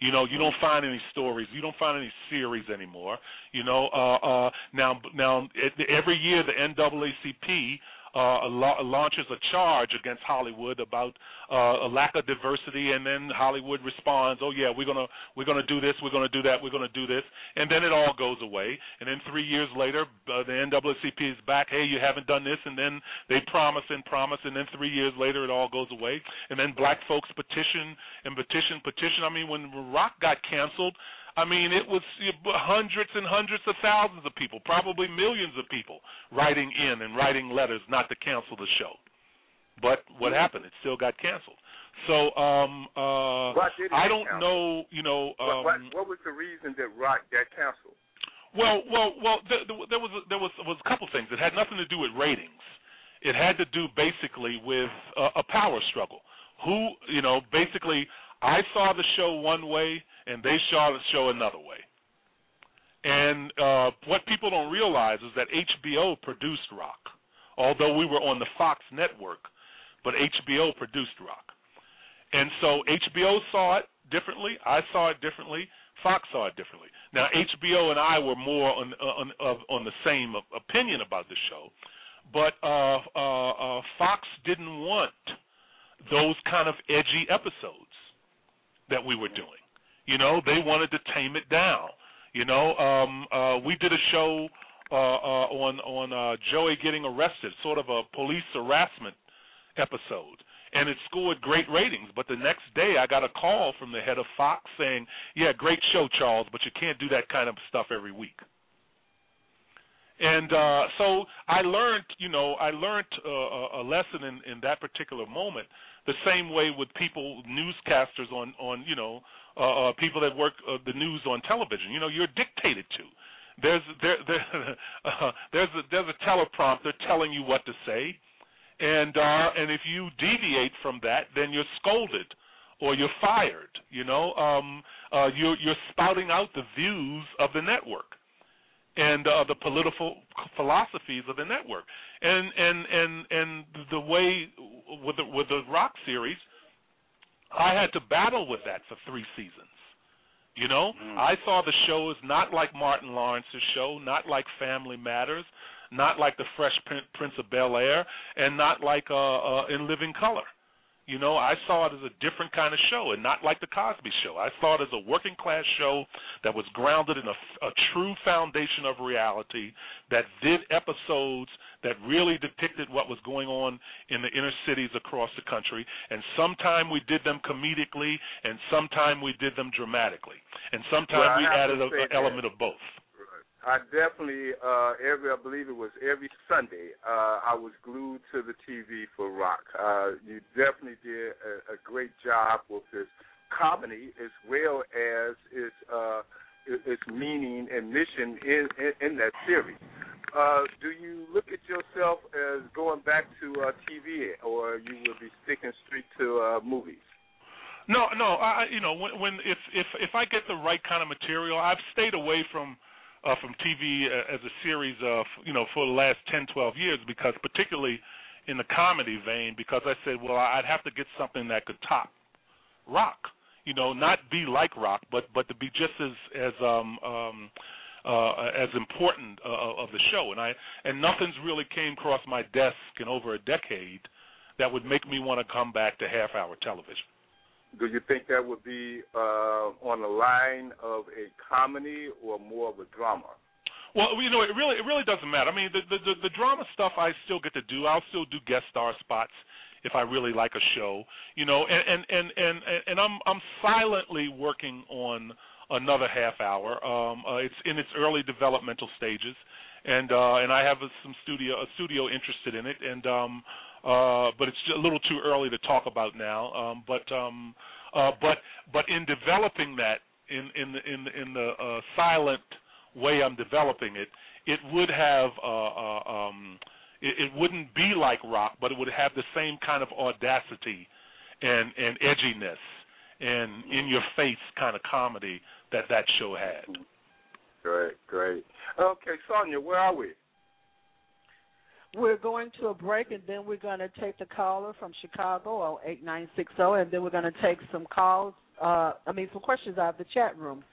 You know, you don't find any stories. You don't find any series anymore. You know, uh, uh, now now every year the NAACP uh, launches a charge against Hollywood about uh, a lack of diversity, and then Hollywood responds, "Oh yeah, we're gonna we're gonna do this, we're gonna do that, we're gonna do this," and then it all goes away. And then three years later, uh, the NAACP is back. Hey, you haven't done this, and then they promise and promise, and then three years later, it all goes away. And then black folks petition and petition, petition. I mean, when Rock got canceled. I mean, it was hundreds and hundreds of thousands of people, probably millions of people, writing in and writing letters not to cancel the show. But what Mm-hmm. happened? It still got canceled. So um uh I don't canceled? know, you know, um what, what, what was the reason that Rock got canceled? well, well, well. There, there was there was was a couple things. It had nothing to do with ratings. It had to do basically with uh, a power struggle. Who, you know, basically, I saw the show one way and they saw show another way. And uh, what people don't realize is that HBO produced Rock, although we were on the Fox network, but HBO produced Rock. And so HBO saw it differently. I saw it differently. Fox saw it differently. Now HBO and I were more on on on, on the same opinion about the show, but uh, uh, uh, Fox didn't want those kind of edgy episodes that we were doing. You know, they wanted to tame it down. You know, um, uh, we did a show uh, uh, on on uh, Joey getting arrested, sort of a police harassment episode, and it scored great ratings. But the next day, I got a call from the head of Fox saying, "Yeah, great show, Charles, but you can't do that kind of stuff every week." And uh, so I learned, you know, I learned uh, a lesson in, in that particular moment. The same way with people, newscasters on, on, you know, uh, uh, people that work uh, the news on television. You know, you're dictated to. There's there, there [laughs] uh, there's a, there's a teleprompter telling you what to say, and uh, and if you deviate from that, then you're scolded or you're fired. You know, um, uh, you're you're spouting out the views of the network and uh, the political philosophies of the network. And and and and the way with the with the Roc series, I had to battle with that for three seasons. You know, Mm. I saw the show as not like Martin Lawrence's show, not like Family Matters, not like The Fresh Prince of Bel Air, and not like uh, uh, In Living Color. You know, I saw it as a different kind of show and not like the Cosby Show. I saw it as a working class show that was grounded in a, a true foundation of reality that did episodes that really depicted what was going on in the inner cities across the country. And sometime we did them comedically, and sometime we did them dramatically, and sometime Well, we added an element of both. I definitely uh every I believe it was every Sunday uh I was glued to the TV for Roc. Uh you definitely did a, a great job with this comedy as well as its uh its meaning and mission in in, in that series. Uh do you look at yourself as going back to uh TV or you will be sticking straight to uh movies? No, no. I, you know, when, when if if if I get the right kind of material, I've stayed away from from TV as a series of you know for the last 10, 12 years because particularly in the comedy vein because I said, well, I'd have to get something that could top Roc. You know, not be like Roc, but but to be just as as um um uh as important uh, of the show. And I and nothing's really came across my desk in over a decade that would make me want to come back to half hour television. Do you think that would be uh on the line of a comedy or more of a drama? Well, you know, it really it really doesn't matter. I mean, the the the, drama stuff I still get to do. I'll still do guest star spots if I really like a show, you know, and and and and, and I'm I'm silently working on another half hour. Um, uh, it's in its early developmental stages, and uh, and I have a, some studio a studio interested in it, and um, uh, but it's a little too early to talk about now. Um, but um, uh, but but in developing that in in the in in the uh, silent way I'm developing it, it would have uh, uh, um, it, it wouldn't be like Roc, but it would have the same kind of audacity and and edginess and in your face kind of comedy that that show had. Great, great. Okay, Sonja, where are we? We're going to a break, and then we're going to take the caller from Chicago on eight nine six zero, and then we're going to take some calls. Uh, I mean, some questions out of the chat room.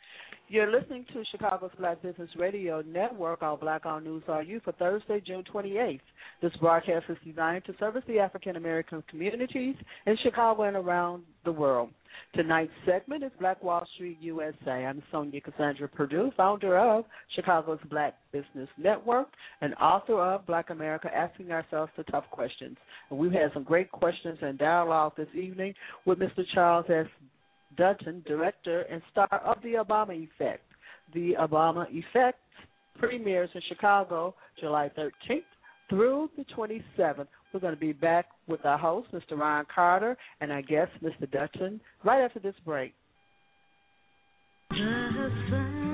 You're listening to Chicago's Black Business Radio Network on Black on News RU for Thursday, June 28th. This broadcast is designed to service the African American communities in Chicago and around the world. Tonight's segment is Black Wall Street USA. I'm Sonja Cassandra Perdue, founder of Chicago's Black Business Network and author of Black America Asking Ourselves the Tough Questions. And we've had some great questions and dialogue this evening with Mr. Charles S. Dutton, director and star of The Obama Effect. The Obama Effect premieres in Chicago July 13th through the 27th. We're going to be back with our host, Mr. Ron Carter, and our guest, Mr. Dutton, right after this break.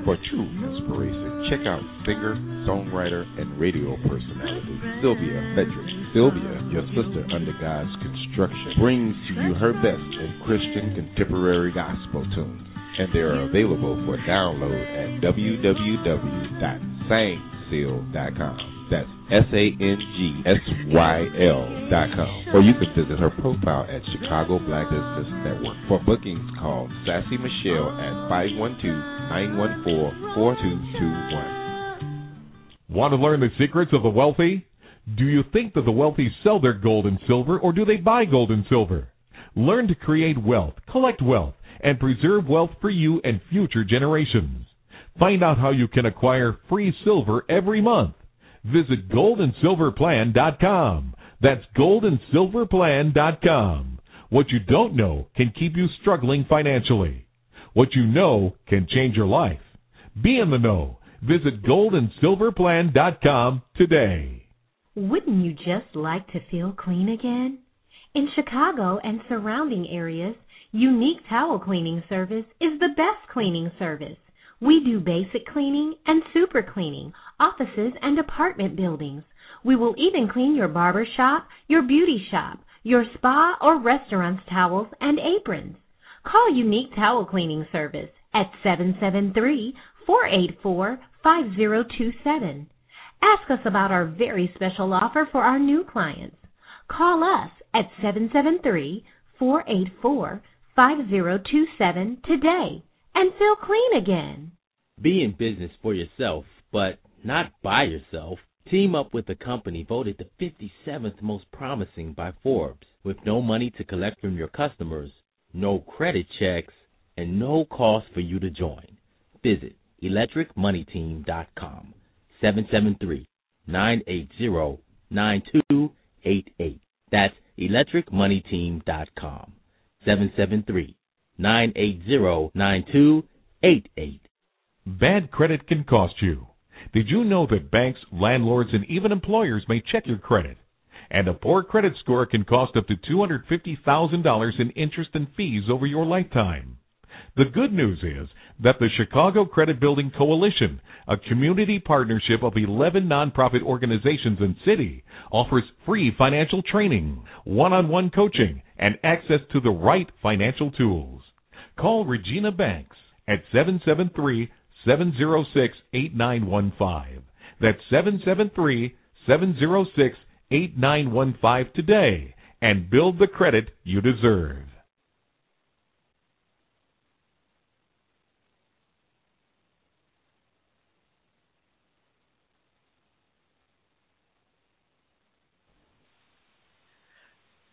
For true inspiration, check out singer, songwriter, and radio personality Sylvia Frederick. Sylvia, your sister under God's construction, brings to you her best in Christian contemporary gospel tunes, and they are available for download at www.sangsyl.com. That's S A N G S Y L dot com. Or you can visit her profile at Chicago Black Business Network. For bookings, call Sassy Michelle at 512-914-4221. Want to learn the secrets of the wealthy? Do you think that the wealthy sell their gold and silver or do they buy gold and silver? Learn to create wealth, collect wealth, and preserve wealth for you and future generations. Find out how you can acquire free silver every month. Visit goldandsilverplan.com. That's goldandsilverplan.com. What you don't know can keep you struggling financially. What you know can change your life. Be in the know. Visit goldandsilverplan.com today. Wouldn't you just like to feel clean again? In Chicago and surrounding areas, Unique Towel Cleaning Service is the best cleaning service. We do basic cleaning and super cleaning, offices and apartment buildings. We will even clean your barber shop, your beauty shop, your spa or restaurant's towels and aprons. Call Unique Towel Cleaning Service at 773-484-5027. Ask us about our very special offer for our new clients. Call us at 773-484-5027 today and feel clean again. Be in business for yourself, but not by yourself. Team up with a company voted the 57th most promising by Forbes with no money to collect from your customers, no credit checks, and no cost for you to join. Visit electricmoneyteam.com 773-980-9288. That's electricmoneyteam.com 773-980-9288. Bad credit can cost you. Did you know that banks, landlords, and even employers may check your credit? And a poor credit score can cost up to $250,000 in interest and fees over your lifetime. The good news is that the Chicago Credit Building Coalition, a community partnership of 11 nonprofit organizations and city, offers free financial training, one-on-one coaching, and access to the right financial tools. Call Regina Banks at 773 773 8915. That's 773 706 8915 today and build the credit you deserve.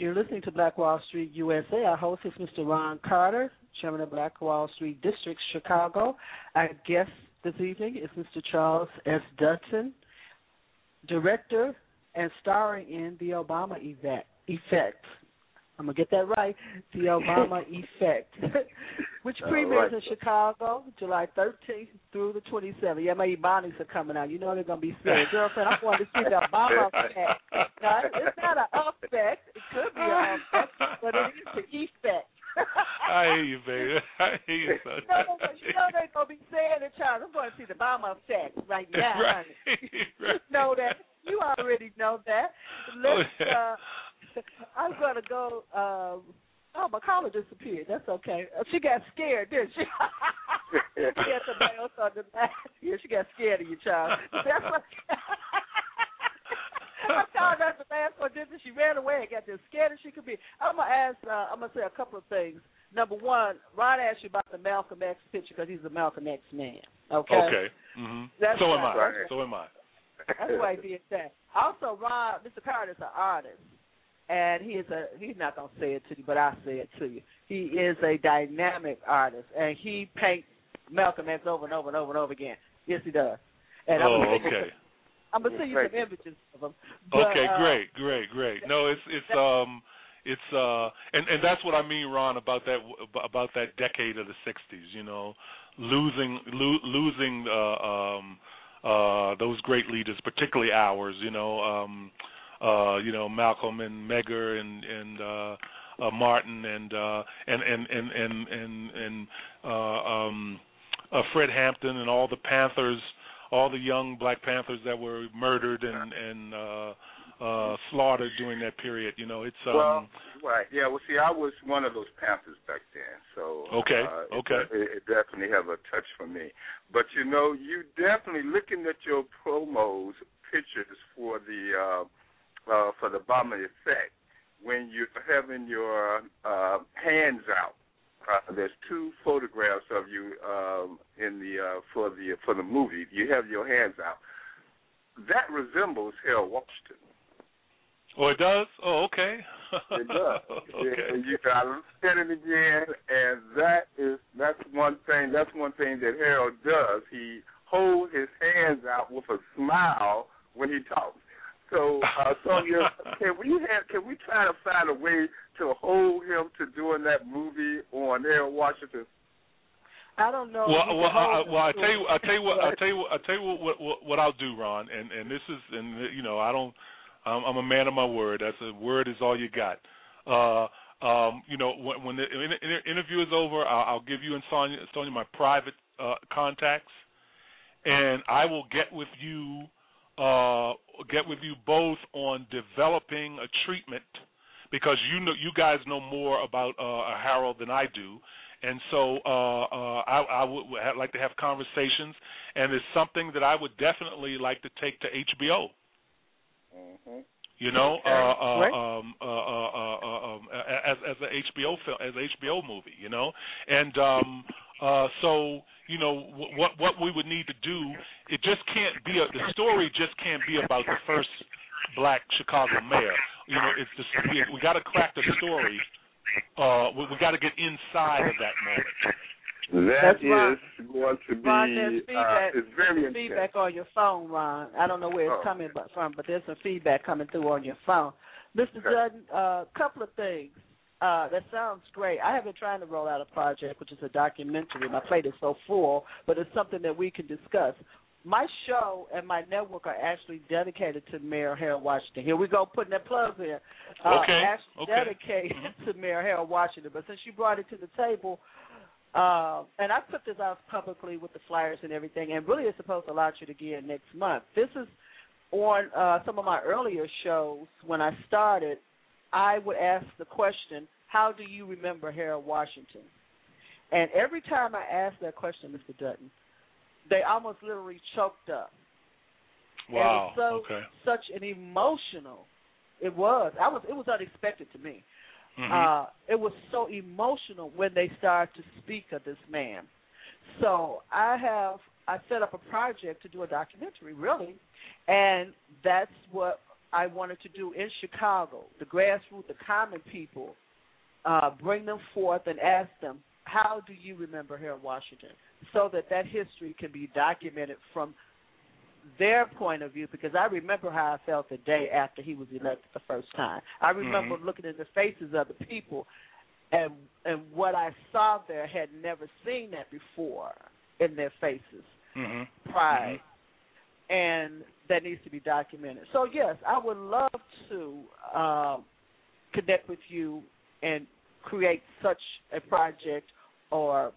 You're listening to Black Wall Street USA. Our host is Mr. Ron Carter, Chairman of Black Wall Street District, Chicago. Our guest this evening is Mr. Charles S. Dutton, Director and starring in The Obama Effect. I'm gonna get that right. The Obama [laughs] Effect, [laughs] which premieres right. in Chicago July 13th through the 27th. Yeah, my Ebonics are coming out. You know they're gonna be saying, [laughs] "Girlfriend, I want to see the Obama Effect." Right? It's not an effect. It could be an effect, but it is the effect. I hear you, baby. I hear you, son. You know, you know they're gonna be saying it, Charles. I'm going to see the Obama Effect right now. right. honey. right. You know that. You already know that. Let's. Oh, yeah. uh, [laughs] I'm gonna go. Um, oh, my collar disappeared. That's okay. She got scared, didn't she? [laughs] she had the nails on the back. Yeah, she got scared of you, child. That's what. [laughs] I told her the last one didn't she? She ran away and got as scared as she could be. I'm gonna ask. Uh, I'm gonna say a couple of things. Number one, Ron asked you about the Malcolm X picture because he's a Malcolm X man. Okay. Okay. Mm-hmm. That's so am I. right. So am I. That's why he did that. Also, Ron, Mr. Carter's an artist, and he is a. He's not gonna say it to you, but I say it to you. He is a dynamic artist, and he paints Malcolm X over and over and over and over again. Yes, he does. And I'm Oh, gonna send you okay. some- I'm gonna send you some images of him. But, okay, uh, great, great, great. No, it's it's um it's uh and and that's what I mean, Ron, about that about that decade of the '60s. You know, losing lo- losing uh, um uh those great leaders, particularly ours. You know, um uh you know Malcolm and Medgar and and uh uh, Martin and uh, and and and and and, and uh, um, uh, Fred Hampton and all the Panthers, all the young Black Panthers that were murdered and and uh, uh, slaughtered during that period. You know, it's um, well, right, yeah. Well, see, I was one of those Panthers back then, so Okay, uh, okay. It, it definitely have a touch for me. But you know, you definitely looking at your promos pictures for the uh, uh, for the Obama effect when you're having your uh, hands out. Uh, there's two photographs of you um, in the uh, for the for the movie. You have your hands out. That resembles Harold Washington. oh, it does. Oh, okay. It does. [laughs] okay. And you got to look at it again, and that is that's one thing. That's one thing that Harold does. He holds his hands out with a smile when he talks. So, uh, Sonja, [laughs] can we have can we try to find a way to hold him to doing that movie on Harold Washington? I don't know. Well, if you well, I, well, I tell you, I tell you what, I tell you, what, I tell you what, what, what, what I'll do, Ron, and and this is, and you know, I don't, I'm, I'm a man of my word. That's a word is all you got. Uh, um, you know, when, when the in, in, interview is over, I'll, I'll give you and Sonja, Sonja my private uh, contacts, and I will get with you, uh, get with you both on developing a treatment because you know, you guys know more about uh, Harold than I do and so uh, uh, I, I would have, like to have conversations, and it's something that I would definitely like to take to HBO. Mm-hmm. You know, Okay. uh, uh, Right. um, uh, uh, uh, uh, um, as as an HBO film, as an HBO movie. You know, and um, uh, so you know what what we would need to do. It just can't be a, the story. Just can't be about the first black Chicago mayor. You know, it's just we, we got to crack the story uh, we, we got to get inside of that moment. That That's Ron. going to be Ron, there's uh, feedback, it's very there's feedback on your phone, Ron. I don't know where it's Oh. coming from, but there's some feedback coming through on your phone. Mr. Dutton, a uh, couple of things. Uh, that sounds great. I have been trying to roll out a project, which is a documentary. My plate is so full, but it's something that we can discuss. My show and my network are actually dedicated to Mayor Harold Washington. Here we go, putting that plug in. Uh, Okay, Actually okay. Mm-hmm. dedicated [laughs] to Mayor Harold Washington. But since you brought it to the table, uh, and I put this out publicly with the flyers and everything, and really it's supposed to launch it again next month. This is on uh, some of my earlier shows when I started. I would ask the question, "How do you remember Harold Washington?" And every time I ask that question, Mr. Dutton, they almost literally choked up. Wow. And so okay. such an emotional. It was. I was. It was unexpected to me. Mhm. Uh, it was so emotional when they started to speak of this man. So I have I set up a project to do a documentary, really, and that's what I wanted to do in Chicago. The grassroots, the common people, uh, bring them forth and ask them, how do you remember Harold Washington, so that that history can be documented from their point of view because I remember how I felt the day after he was elected the first time. I remember Mhm. looking in the faces of the people and and what I saw there had never seen that before in their faces. Mhm. Pride. And that needs to be documented. So yes, I would love to um, connect with you and create such a project or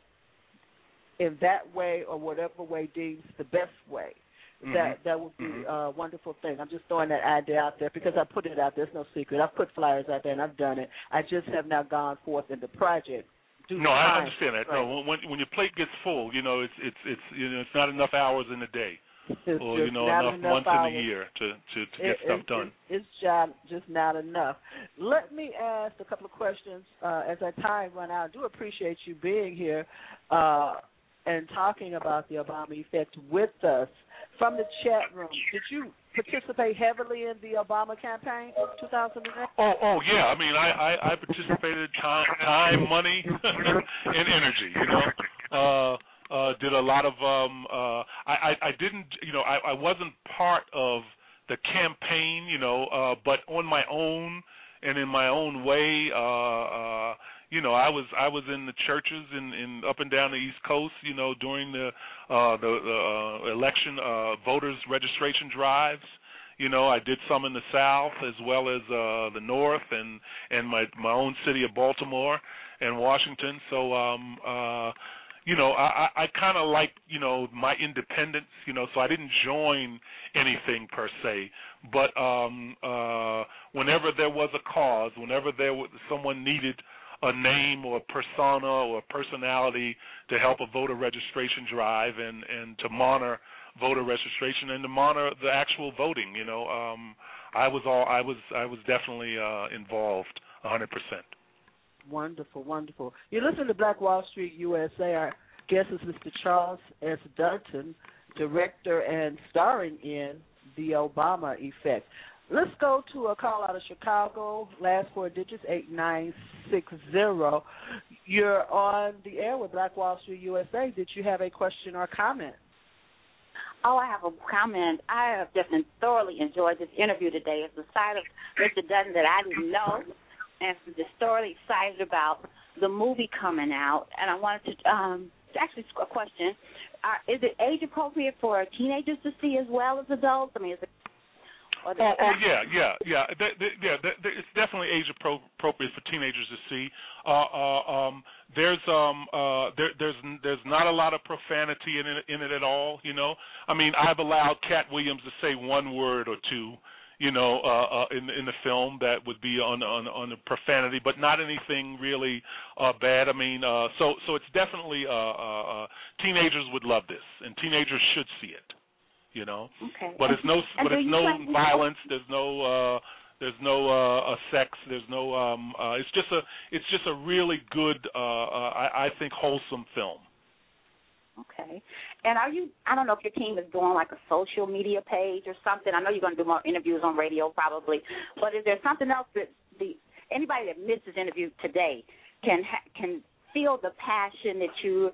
in that way or whatever way deems the best way. That Mhm. that would be Mhm. a wonderful thing. I'm just throwing that idea out there because I put it out there. It's no secret. I've put flyers out there and I've done it. I just have now gone forth in the project. No, I understand that. constraints. No, when when your plate gets full, you know, it's it's it's you know, it's not enough hours in a day, [laughs] It's or you know, enough, enough months hours. in a year to to to get It- stuff it- done. it- it's job just not enough. Let me ask a couple of questions uh, as our time run out. I do appreciate you being here uh, and talking about the Obama effect with us. From the chat room, did you participate heavily in the Obama campaign, 2008? Oh, oh yeah. I mean, I I, I participated time, time, money, [laughs] and energy. You know, uh, uh, did a lot of. Um, uh, I, I I didn't. You know, I I wasn't part of the campaign. You know, uh, but on my own and in my own way. Uh, uh, you know, I was I was in the churches in, in up and down the East Coast. You know, during the uh, the, the uh, election uh, voters registration drives. You know, I did some in the South as well as uh, the North and and my my own city of Baltimore and Washington. So, um, uh, you know, I, I, I kind of like you know my independence. You know, so I didn't join anything per se, but um, uh, whenever there was a cause, whenever there was someone needed a name or a persona or a personality to help a voter registration drive and and to monitor voter registration and to monitor the actual voting. You know, um, I was all I was I was definitely uh, involved 100%. Wonderful, wonderful. You listen to Black Wall Street USA. Our guest is Mr. Charles S. Dutton, director and starring in The Obama Effect. Let's go to a call out of Chicago. Last four digits eight nine six zero. You're on the air with Black Wall Street USA. Did you have a question or comment? Oh, I have a comment. I have just thoroughly enjoyed this interview today. It's the side of Mr. Dutton that I didn't know, and I'm just thoroughly excited about the movie coming out. And I wanted to um, actually a question: uh, Is it age appropriate for teenagers to see as well as adults? I mean, is it Oh, oh yeah, yeah, yeah. Th- th- yeah, it's definitely age appro- appropriate for teenagers to see. Uh, uh, um, there's um, uh, there, there's there's not a lot of profanity in it in it at all. You know, I mean, I've allowed Katt Williams to say one word or two. You know, uh, uh, in in the film that would be on on on the profanity, but not anything really uh, bad. I mean, uh, so so it's definitely uh, uh, uh, teenagers would love this, and teenagers should see it. You know, Okay. but it's no but it's no violence. There's no uh there's no uh, uh sex. There's no um uh it's just a it's just a really good uh, uh I, I think wholesome film. Okay. And are you? I don't know if your team is doing like a social media page or something. I know you're going to do more interviews on radio probably, but is there something else that the anybody that missed this interview today can ha- can feel the passion that you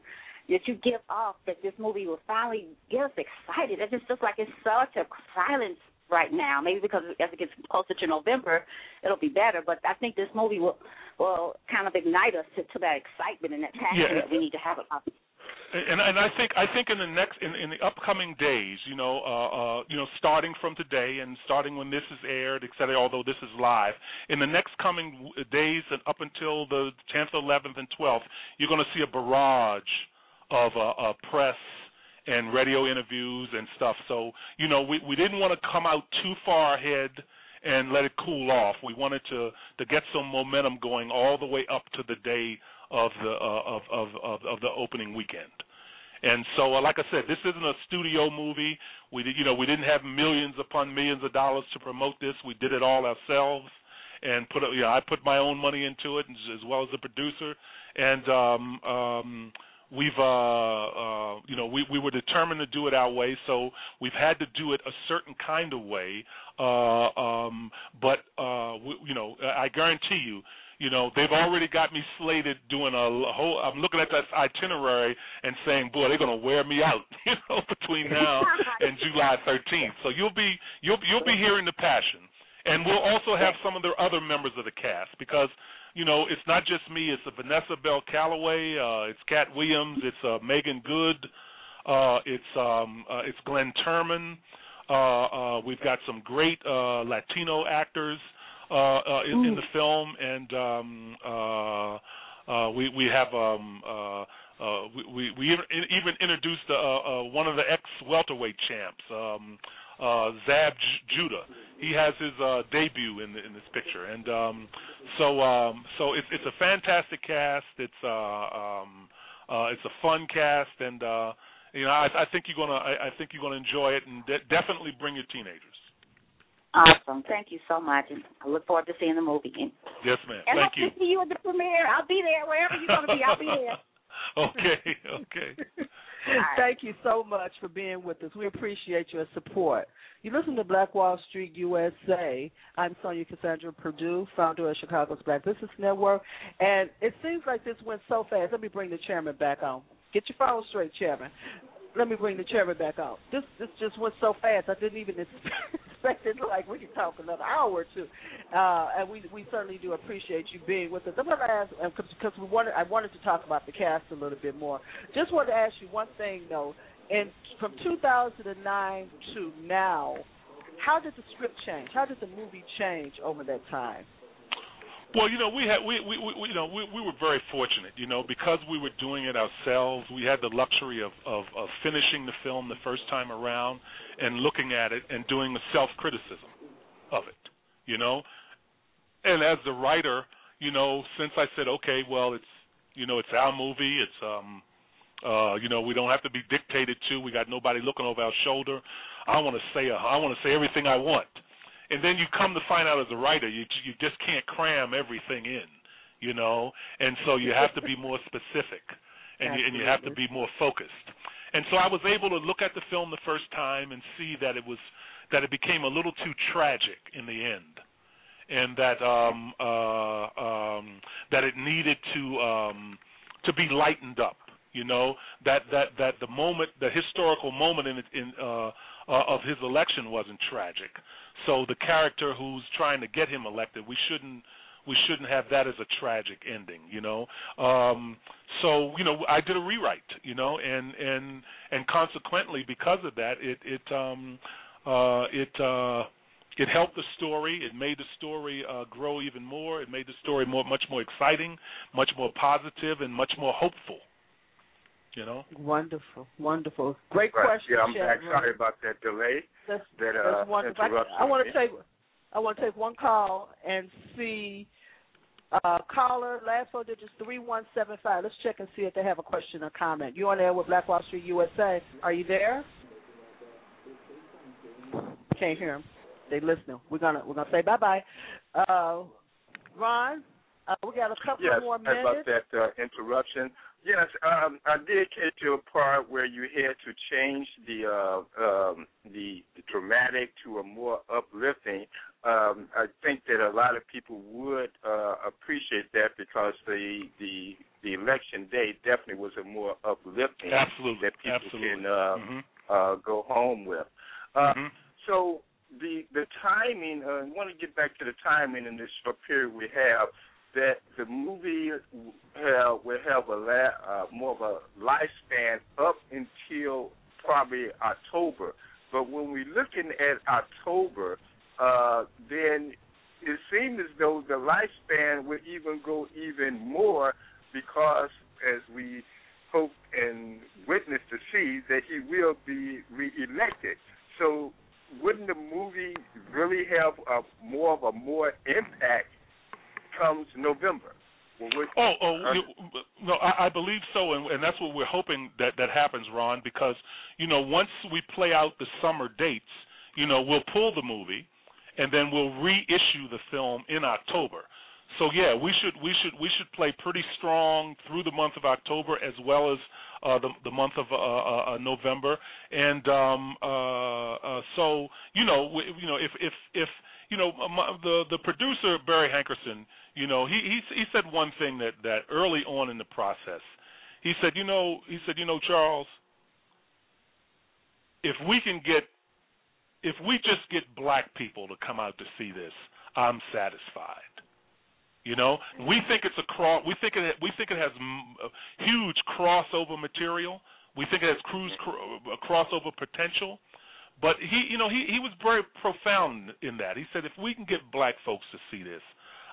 that you give off that this movie will finally get us excited. It just looks like it's such a silence right now. Maybe because as it gets closer to November, it'll be better. But I think this movie will will kind of ignite us to, to that excitement and that passion Yeah. that we need to have about. And and I think I think in the next in, in the upcoming days, you know, uh, uh, you know, starting from today and starting when this is aired, et cetera, although this is live, in the next coming days and up until the 10th, 11th, and 12th, you're going to see a barrage of uh, uh, press and radio interviews and stuff. So you know, we we didn't want to come out too far ahead and let it cool off. We wanted to to get some momentum going all the way up to the day of the uh, of, of of of the opening weekend. And so, uh, like I said, this isn't a studio movie. We did, you know, we didn't have millions upon millions of dollars to promote this. We did it all ourselves, and put, you know, I put my own money into it, as well as the producer. And um, um, we've, uh, uh, you know, we we were determined to do it our way. So we've had to do it a certain kind of way. Uh, um, but uh, we, you know, I guarantee you you know, they've already got me slated doing a whole. I'm looking at that itinerary and saying, boy, they're going to wear me out, [laughs] you know, between [laughs] now and July 13th. So you'll be you'll you'll be hearing the passion, and we'll also have some of the other members of the cast because you know it's not just me. It's Vanessa Bell Calloway, uh, it's Katt Williams, it's uh, Meagan Good, uh, it's um, uh, it's Glynn Turman. Uh, uh, we've got some great uh, Latino actors uh, uh, in, in the film, and um, uh, uh, we we have um, uh, uh, we we even, even introduced uh, uh, one of the ex welterweight champs, um, uh, Zab J- Judah. He has his uh, debut in the, in this picture, and um, so um, so it's it's a fantastic cast. It's uh, um, uh, it's a fun cast, and uh, you know I, I think you're gonna I, I think you're gonna enjoy it, and de- definitely bring your teenagers. Awesome. Thank you so much. And I look forward to seeing the movie. Yes, ma'am. And Thank hope you. to see you at the premiere. I'll be there. Wherever you're going to be, I'll be there. [laughs] okay, okay. Thank you so much for being with us. We appreciate your support. You listen to Black Wall Street USA. I'm Sonja Cassandra Perdue, founder of Chicago's Black Business Network. And it seems like this went so fast. Let me bring the chairman back on. Get your phone straight, chairman. Let me bring the chairman back out. This this just went so fast. I didn't even [laughs] expect it. Like we could talk another hour or two, uh, and we we certainly do appreciate you being with us. I'm going to ask because we wanted I wanted to talk about the cast a little bit more. Just wanted to ask you one thing though. And from 2009 to now, how did the script change? How did the movie change over that time? Well, you know, we had we we, we you know we we were very fortunate, you know, because we were doing it ourselves. We had the luxury of, of of finishing the film the first time around and looking at it and doing a self criticism of it, you know. And as the writer, you know, since I said, okay, well, it's you know, it's our movie. It's um, uh, you know, we don't have to be dictated to. We got nobody looking over our shoulder. I want to say, I want to say everything I want and then you come to find out as a writer you you just can't cram everything in you know? And so you have to be more specific and you, and you have to be more focused. And so I was able to look at the film the first time and see that it was that it became a little too tragic in the end. And that um uh um that it needed to um to be lightened up you know? That that that the moment the historical moment in in uh, uh of his election wasn't tragic so the character who's trying to get him elected, we shouldn't we shouldn't have that as a tragic ending, you know. Um, so you know, I did a rewrite, you know, and and and consequently, because of that, it it um, uh, it uh, it helped the story. It made the story uh, grow even more. It made the story more much more exciting, much more positive, and much more hopeful. You know. Wonderful, wonderful, great right. question. Yeah, I'm Sharon. sorry about that delay. That's, that uh, that's wonderful. I, I want to take I want to take one call and see uh, caller last four digits three one seven five. Let's check and see if they have a question or comment. You on there with Black Wall Street USA? Are you there? Can't hear them. They listening. We're gonna we're gonna say bye bye. Uh, Ron, uh, we got a couple yes, more sorry minutes. about that uh, interruption. Yes, um, I did get to a part where you had to change the uh, um, the, the dramatic to a more uplifting. Um, I think that a lot of people would uh, appreciate that because the the the election day definitely was a more uplifting Absolutely. that people Absolutely. can uh, Mhm. uh, go home with. Uh, Mhm. So the the timing. Uh, I want to get back to the timing in this short period we have. That the movie will have a la- uh, more of a lifespan up until probably October. But when we're looking at October, uh, then it seems as though the lifespan would even go even more because, as we hope and witness to see, that he will be reelected. So, wouldn't the movie really have a, more of a more impact comes November Oh, oh, no, I, I believe so, and, and that's what we're hoping that that happens, Ron. Because you know, once we play out the summer dates, you know, we'll pull the movie, and then we'll reissue the film in October. So yeah, we should we should we should play pretty strong through the month of October as well as uh, the the month of uh, uh, uh, November, and um, uh, uh, so you know we, you know if if if you know my, the the producer Barry Hankerson, you know he he he said one thing that that early on in the process, he said you know he said you know Charles, if we can get if we just get black people to come out to see this, I'm satisfied. You know, we think it's a cross. We think it. We think it has huge crossover material. We think it has cruise cr- crossover potential. But he, you know, he he was very profound in that. He said, if we can get black folks to see this,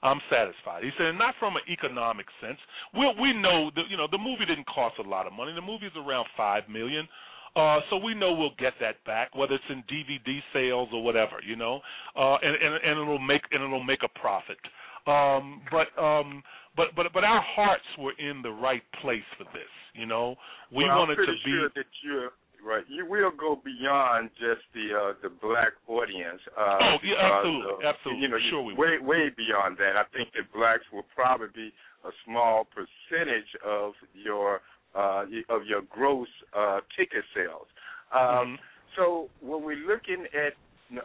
I'm satisfied. He said, not from an economic sense. We we know that you know the movie didn't cost a lot of money. The movie's around five million. Uh, so we know we'll get that back, whether it's in DVD sales or whatever, you know, uh, and, and and it'll make and it'll make a profit. Um, but um, but but but our hearts were in the right place for this, you know. We well, wanted I'm pretty to be. sure that you're right. You will go beyond just the uh, the black audience. Uh, Oh, yeah, absolutely, uh, absolutely. You know, Sure we way way beyond that. I think that blacks will probably be a small percentage of your uh, of your gross uh, ticket sales. Um, So when we're looking at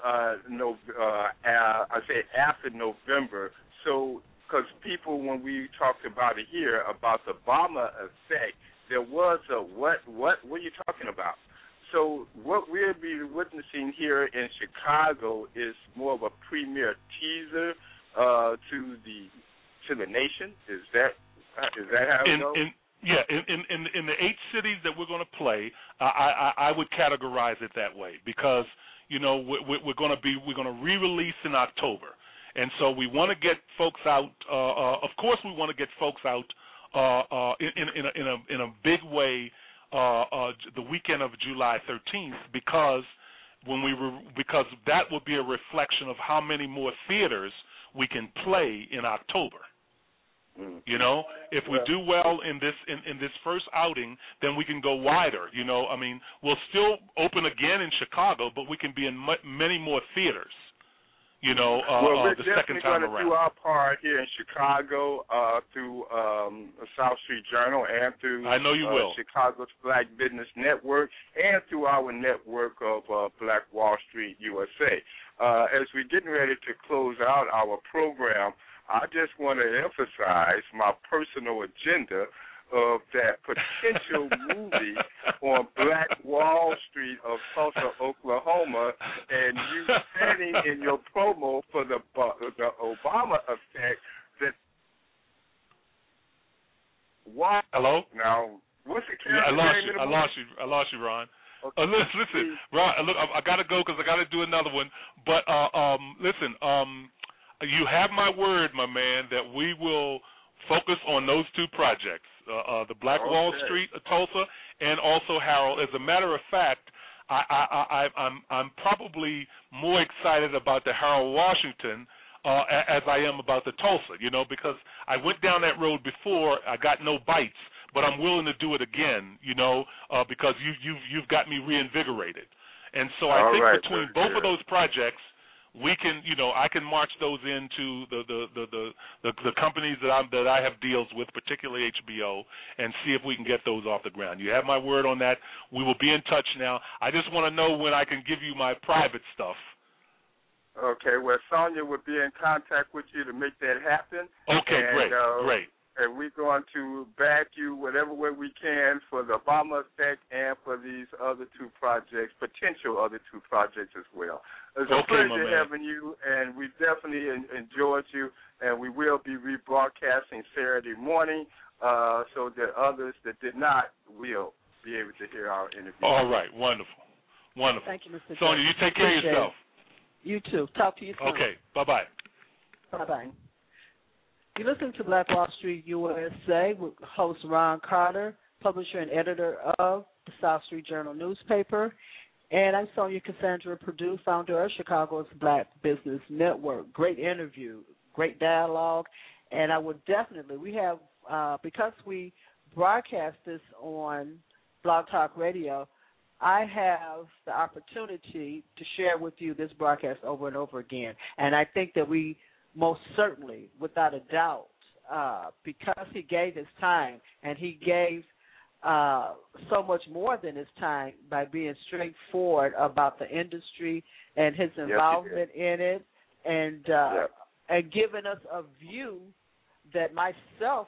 uh, no, uh, uh, I say after November, so because people when we talked about it here about the Obama effect, there was a what what what are you talking about? So what we'll be witnessing here in Chicago is more of a premier teaser uh, to the to the nation. Is that is that how it in, goes? in yeah, in, in in the eight cities that we're going to play, I, I I would categorize it that way because you know we're, we're going to be we're going to re-release in October, and so we want to get folks out. Uh, uh, of course, we want to get folks out uh, uh, in in in a, in a in a big way Uh, uh, the weekend of July 13th because when we because that will be a reflection of how many more theaters we can play in October. Mm. You know, if we do well in this in, in this first outing, then we can go wider. You know, I mean, we'll still open again in Chicago, but we can be in mu- many more theaters. You know, uh, well, uh, we're the definitely second time going to do our part here in Chicago uh, through um, the South Street Journal and through I know you uh, will. Chicago's Black Business Network and through our network of uh, Black Wall Street USA. Uh, as we're getting ready to close out our program, I just want to emphasize my personal agenda of that potential movie on Black Wall Street of Tulsa, Oklahoma, and you standing in your promo for the the Obama effect. That why? Hello. Now, what's the Yeah, I lost name you. I lost you. I lost you, Ron. Uh, listen, listen, Ron. uh, Look, I, I got to go because I got to do another one. But uh, um, listen, um, you have my word, my man, that we will focus on those two projects: uh, uh, the Black Wall Street, uh, Tulsa, and also Harold. As a matter of fact, I, I, I, I'm I'm probably more excited about the Harold Washington uh, as I am about the Tulsa. You know, because I went down that road before, I got no bites, but I'm willing to do it again. You know, uh, because you you've you've got me reinvigorated, and so I All think right, between both of those projects. We can, you know, I can march those into the the the the, the, the companies that I'm that I have deals with, particularly HBO, and see if we can get those off the ground. You have my word on that. We will be in touch now. I just want to know when I can give you my private stuff. Okay, well, Sonja will be in contact with you to make that happen. Okay, and, great, uh, great. And we're going to back you whatever way we can for the Obama effect and for these other two projects, potential other two projects as well. It's a Okay, my pleasure having you, and we definitely en- enjoyed you. And we will be rebroadcasting Saturday morning, uh, so that others that did not will be able to hear our interview. All right, wonderful, wonderful. Thank you, Mr. Sonja, you take care of Appreciate yourself. You too. Talk to you soon. Okay, bye bye. Bye bye. You listen to Black Wall Street USA with host Ron Carter, publisher and editor of the South Street Journal newspaper. And I'm Sonja Cassandra Perdue, founder of Chicago's Black Business Network. Great interview, great dialogue, and I would definitely we have uh, because we broadcast this on Blog Talk Radio. I have the opportunity to share with you this broadcast over and over again, and I think that we most certainly, without a doubt, uh, because he gave his time and he gave uh, so much more than his time by being straightforward about the industry and his involvement yes, in it, and uh, Yep. and giving us a view that myself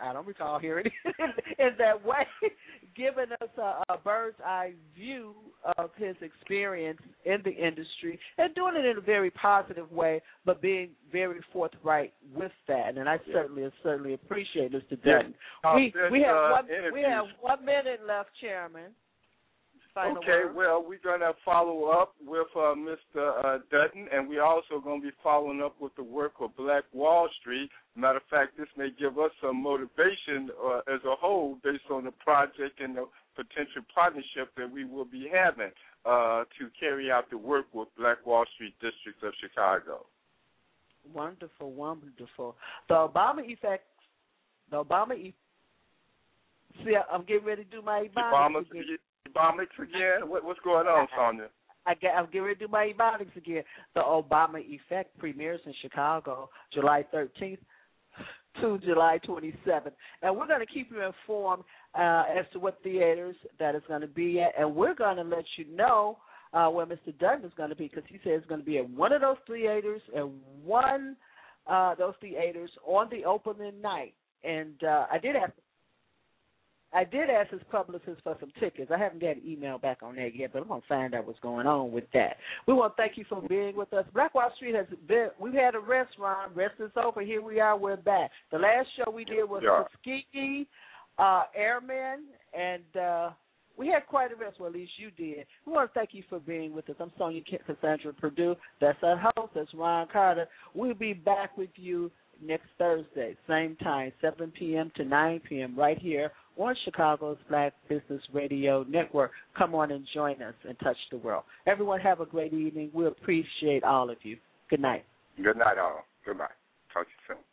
I [laughs] don't recall hearing [laughs] it in that way, [laughs] giving us a, a bird's eye view of his experience in the industry and doing it in a very positive way, but being very forthright with that. And I certainly, certainly appreciate Mr. Dutton. Uh, we this, we have uh, one we have one minute left, Chairman. Final okay, word. well, we're going to follow up with uh, Mr. Uh, Dutton, and we're also going to be following up with the work of Black Wall Street. Matter of fact, this may give us some motivation uh, as a whole based on the project and the potential partnership that we will be having uh, to carry out the work with Black Wall Street Districts of Chicago. Wonderful, wonderful. The Obama effect. The Obama. E- See, I'm getting ready to do my Ebonics Obama, Ebonics again? What, what's going on, Sonja? I get, I'm getting ready to do my Ebonics again. The Obama Effect premieres in Chicago July 13th to July 27th. And we're going to keep you informed uh, as to what theaters that is going to be at. And we're going to let you know uh, where Mr. Dutton is going to be because he says it's going to be at one of those theaters and one uh, those theaters on the opening night. And uh, I did ask I did ask his publicist for some tickets. I haven't got an email back on that yet, but I'm gonna find out what's going on with that. We want to thank you for being with us. Black Wall Street has been. We've had a restaurant. Rest is over. Here we are. We're back. The last show we did was Yeah. Tuskegee uh, Airmen, and uh, we had quite a rest. Well, at least you did. We want to thank you for being with us. I'm Sonja Cassandra Perdue. That's our host. That's Ron Carter. We'll be back with you next Thursday, same time, 7 p.m. to 9 p.m. right here on Chicago's Black Business Radio Network. Come on and join us and touch the world. Everyone have a great evening. We appreciate all of you. Good night. Good night, all. Goodbye. Talk to you soon.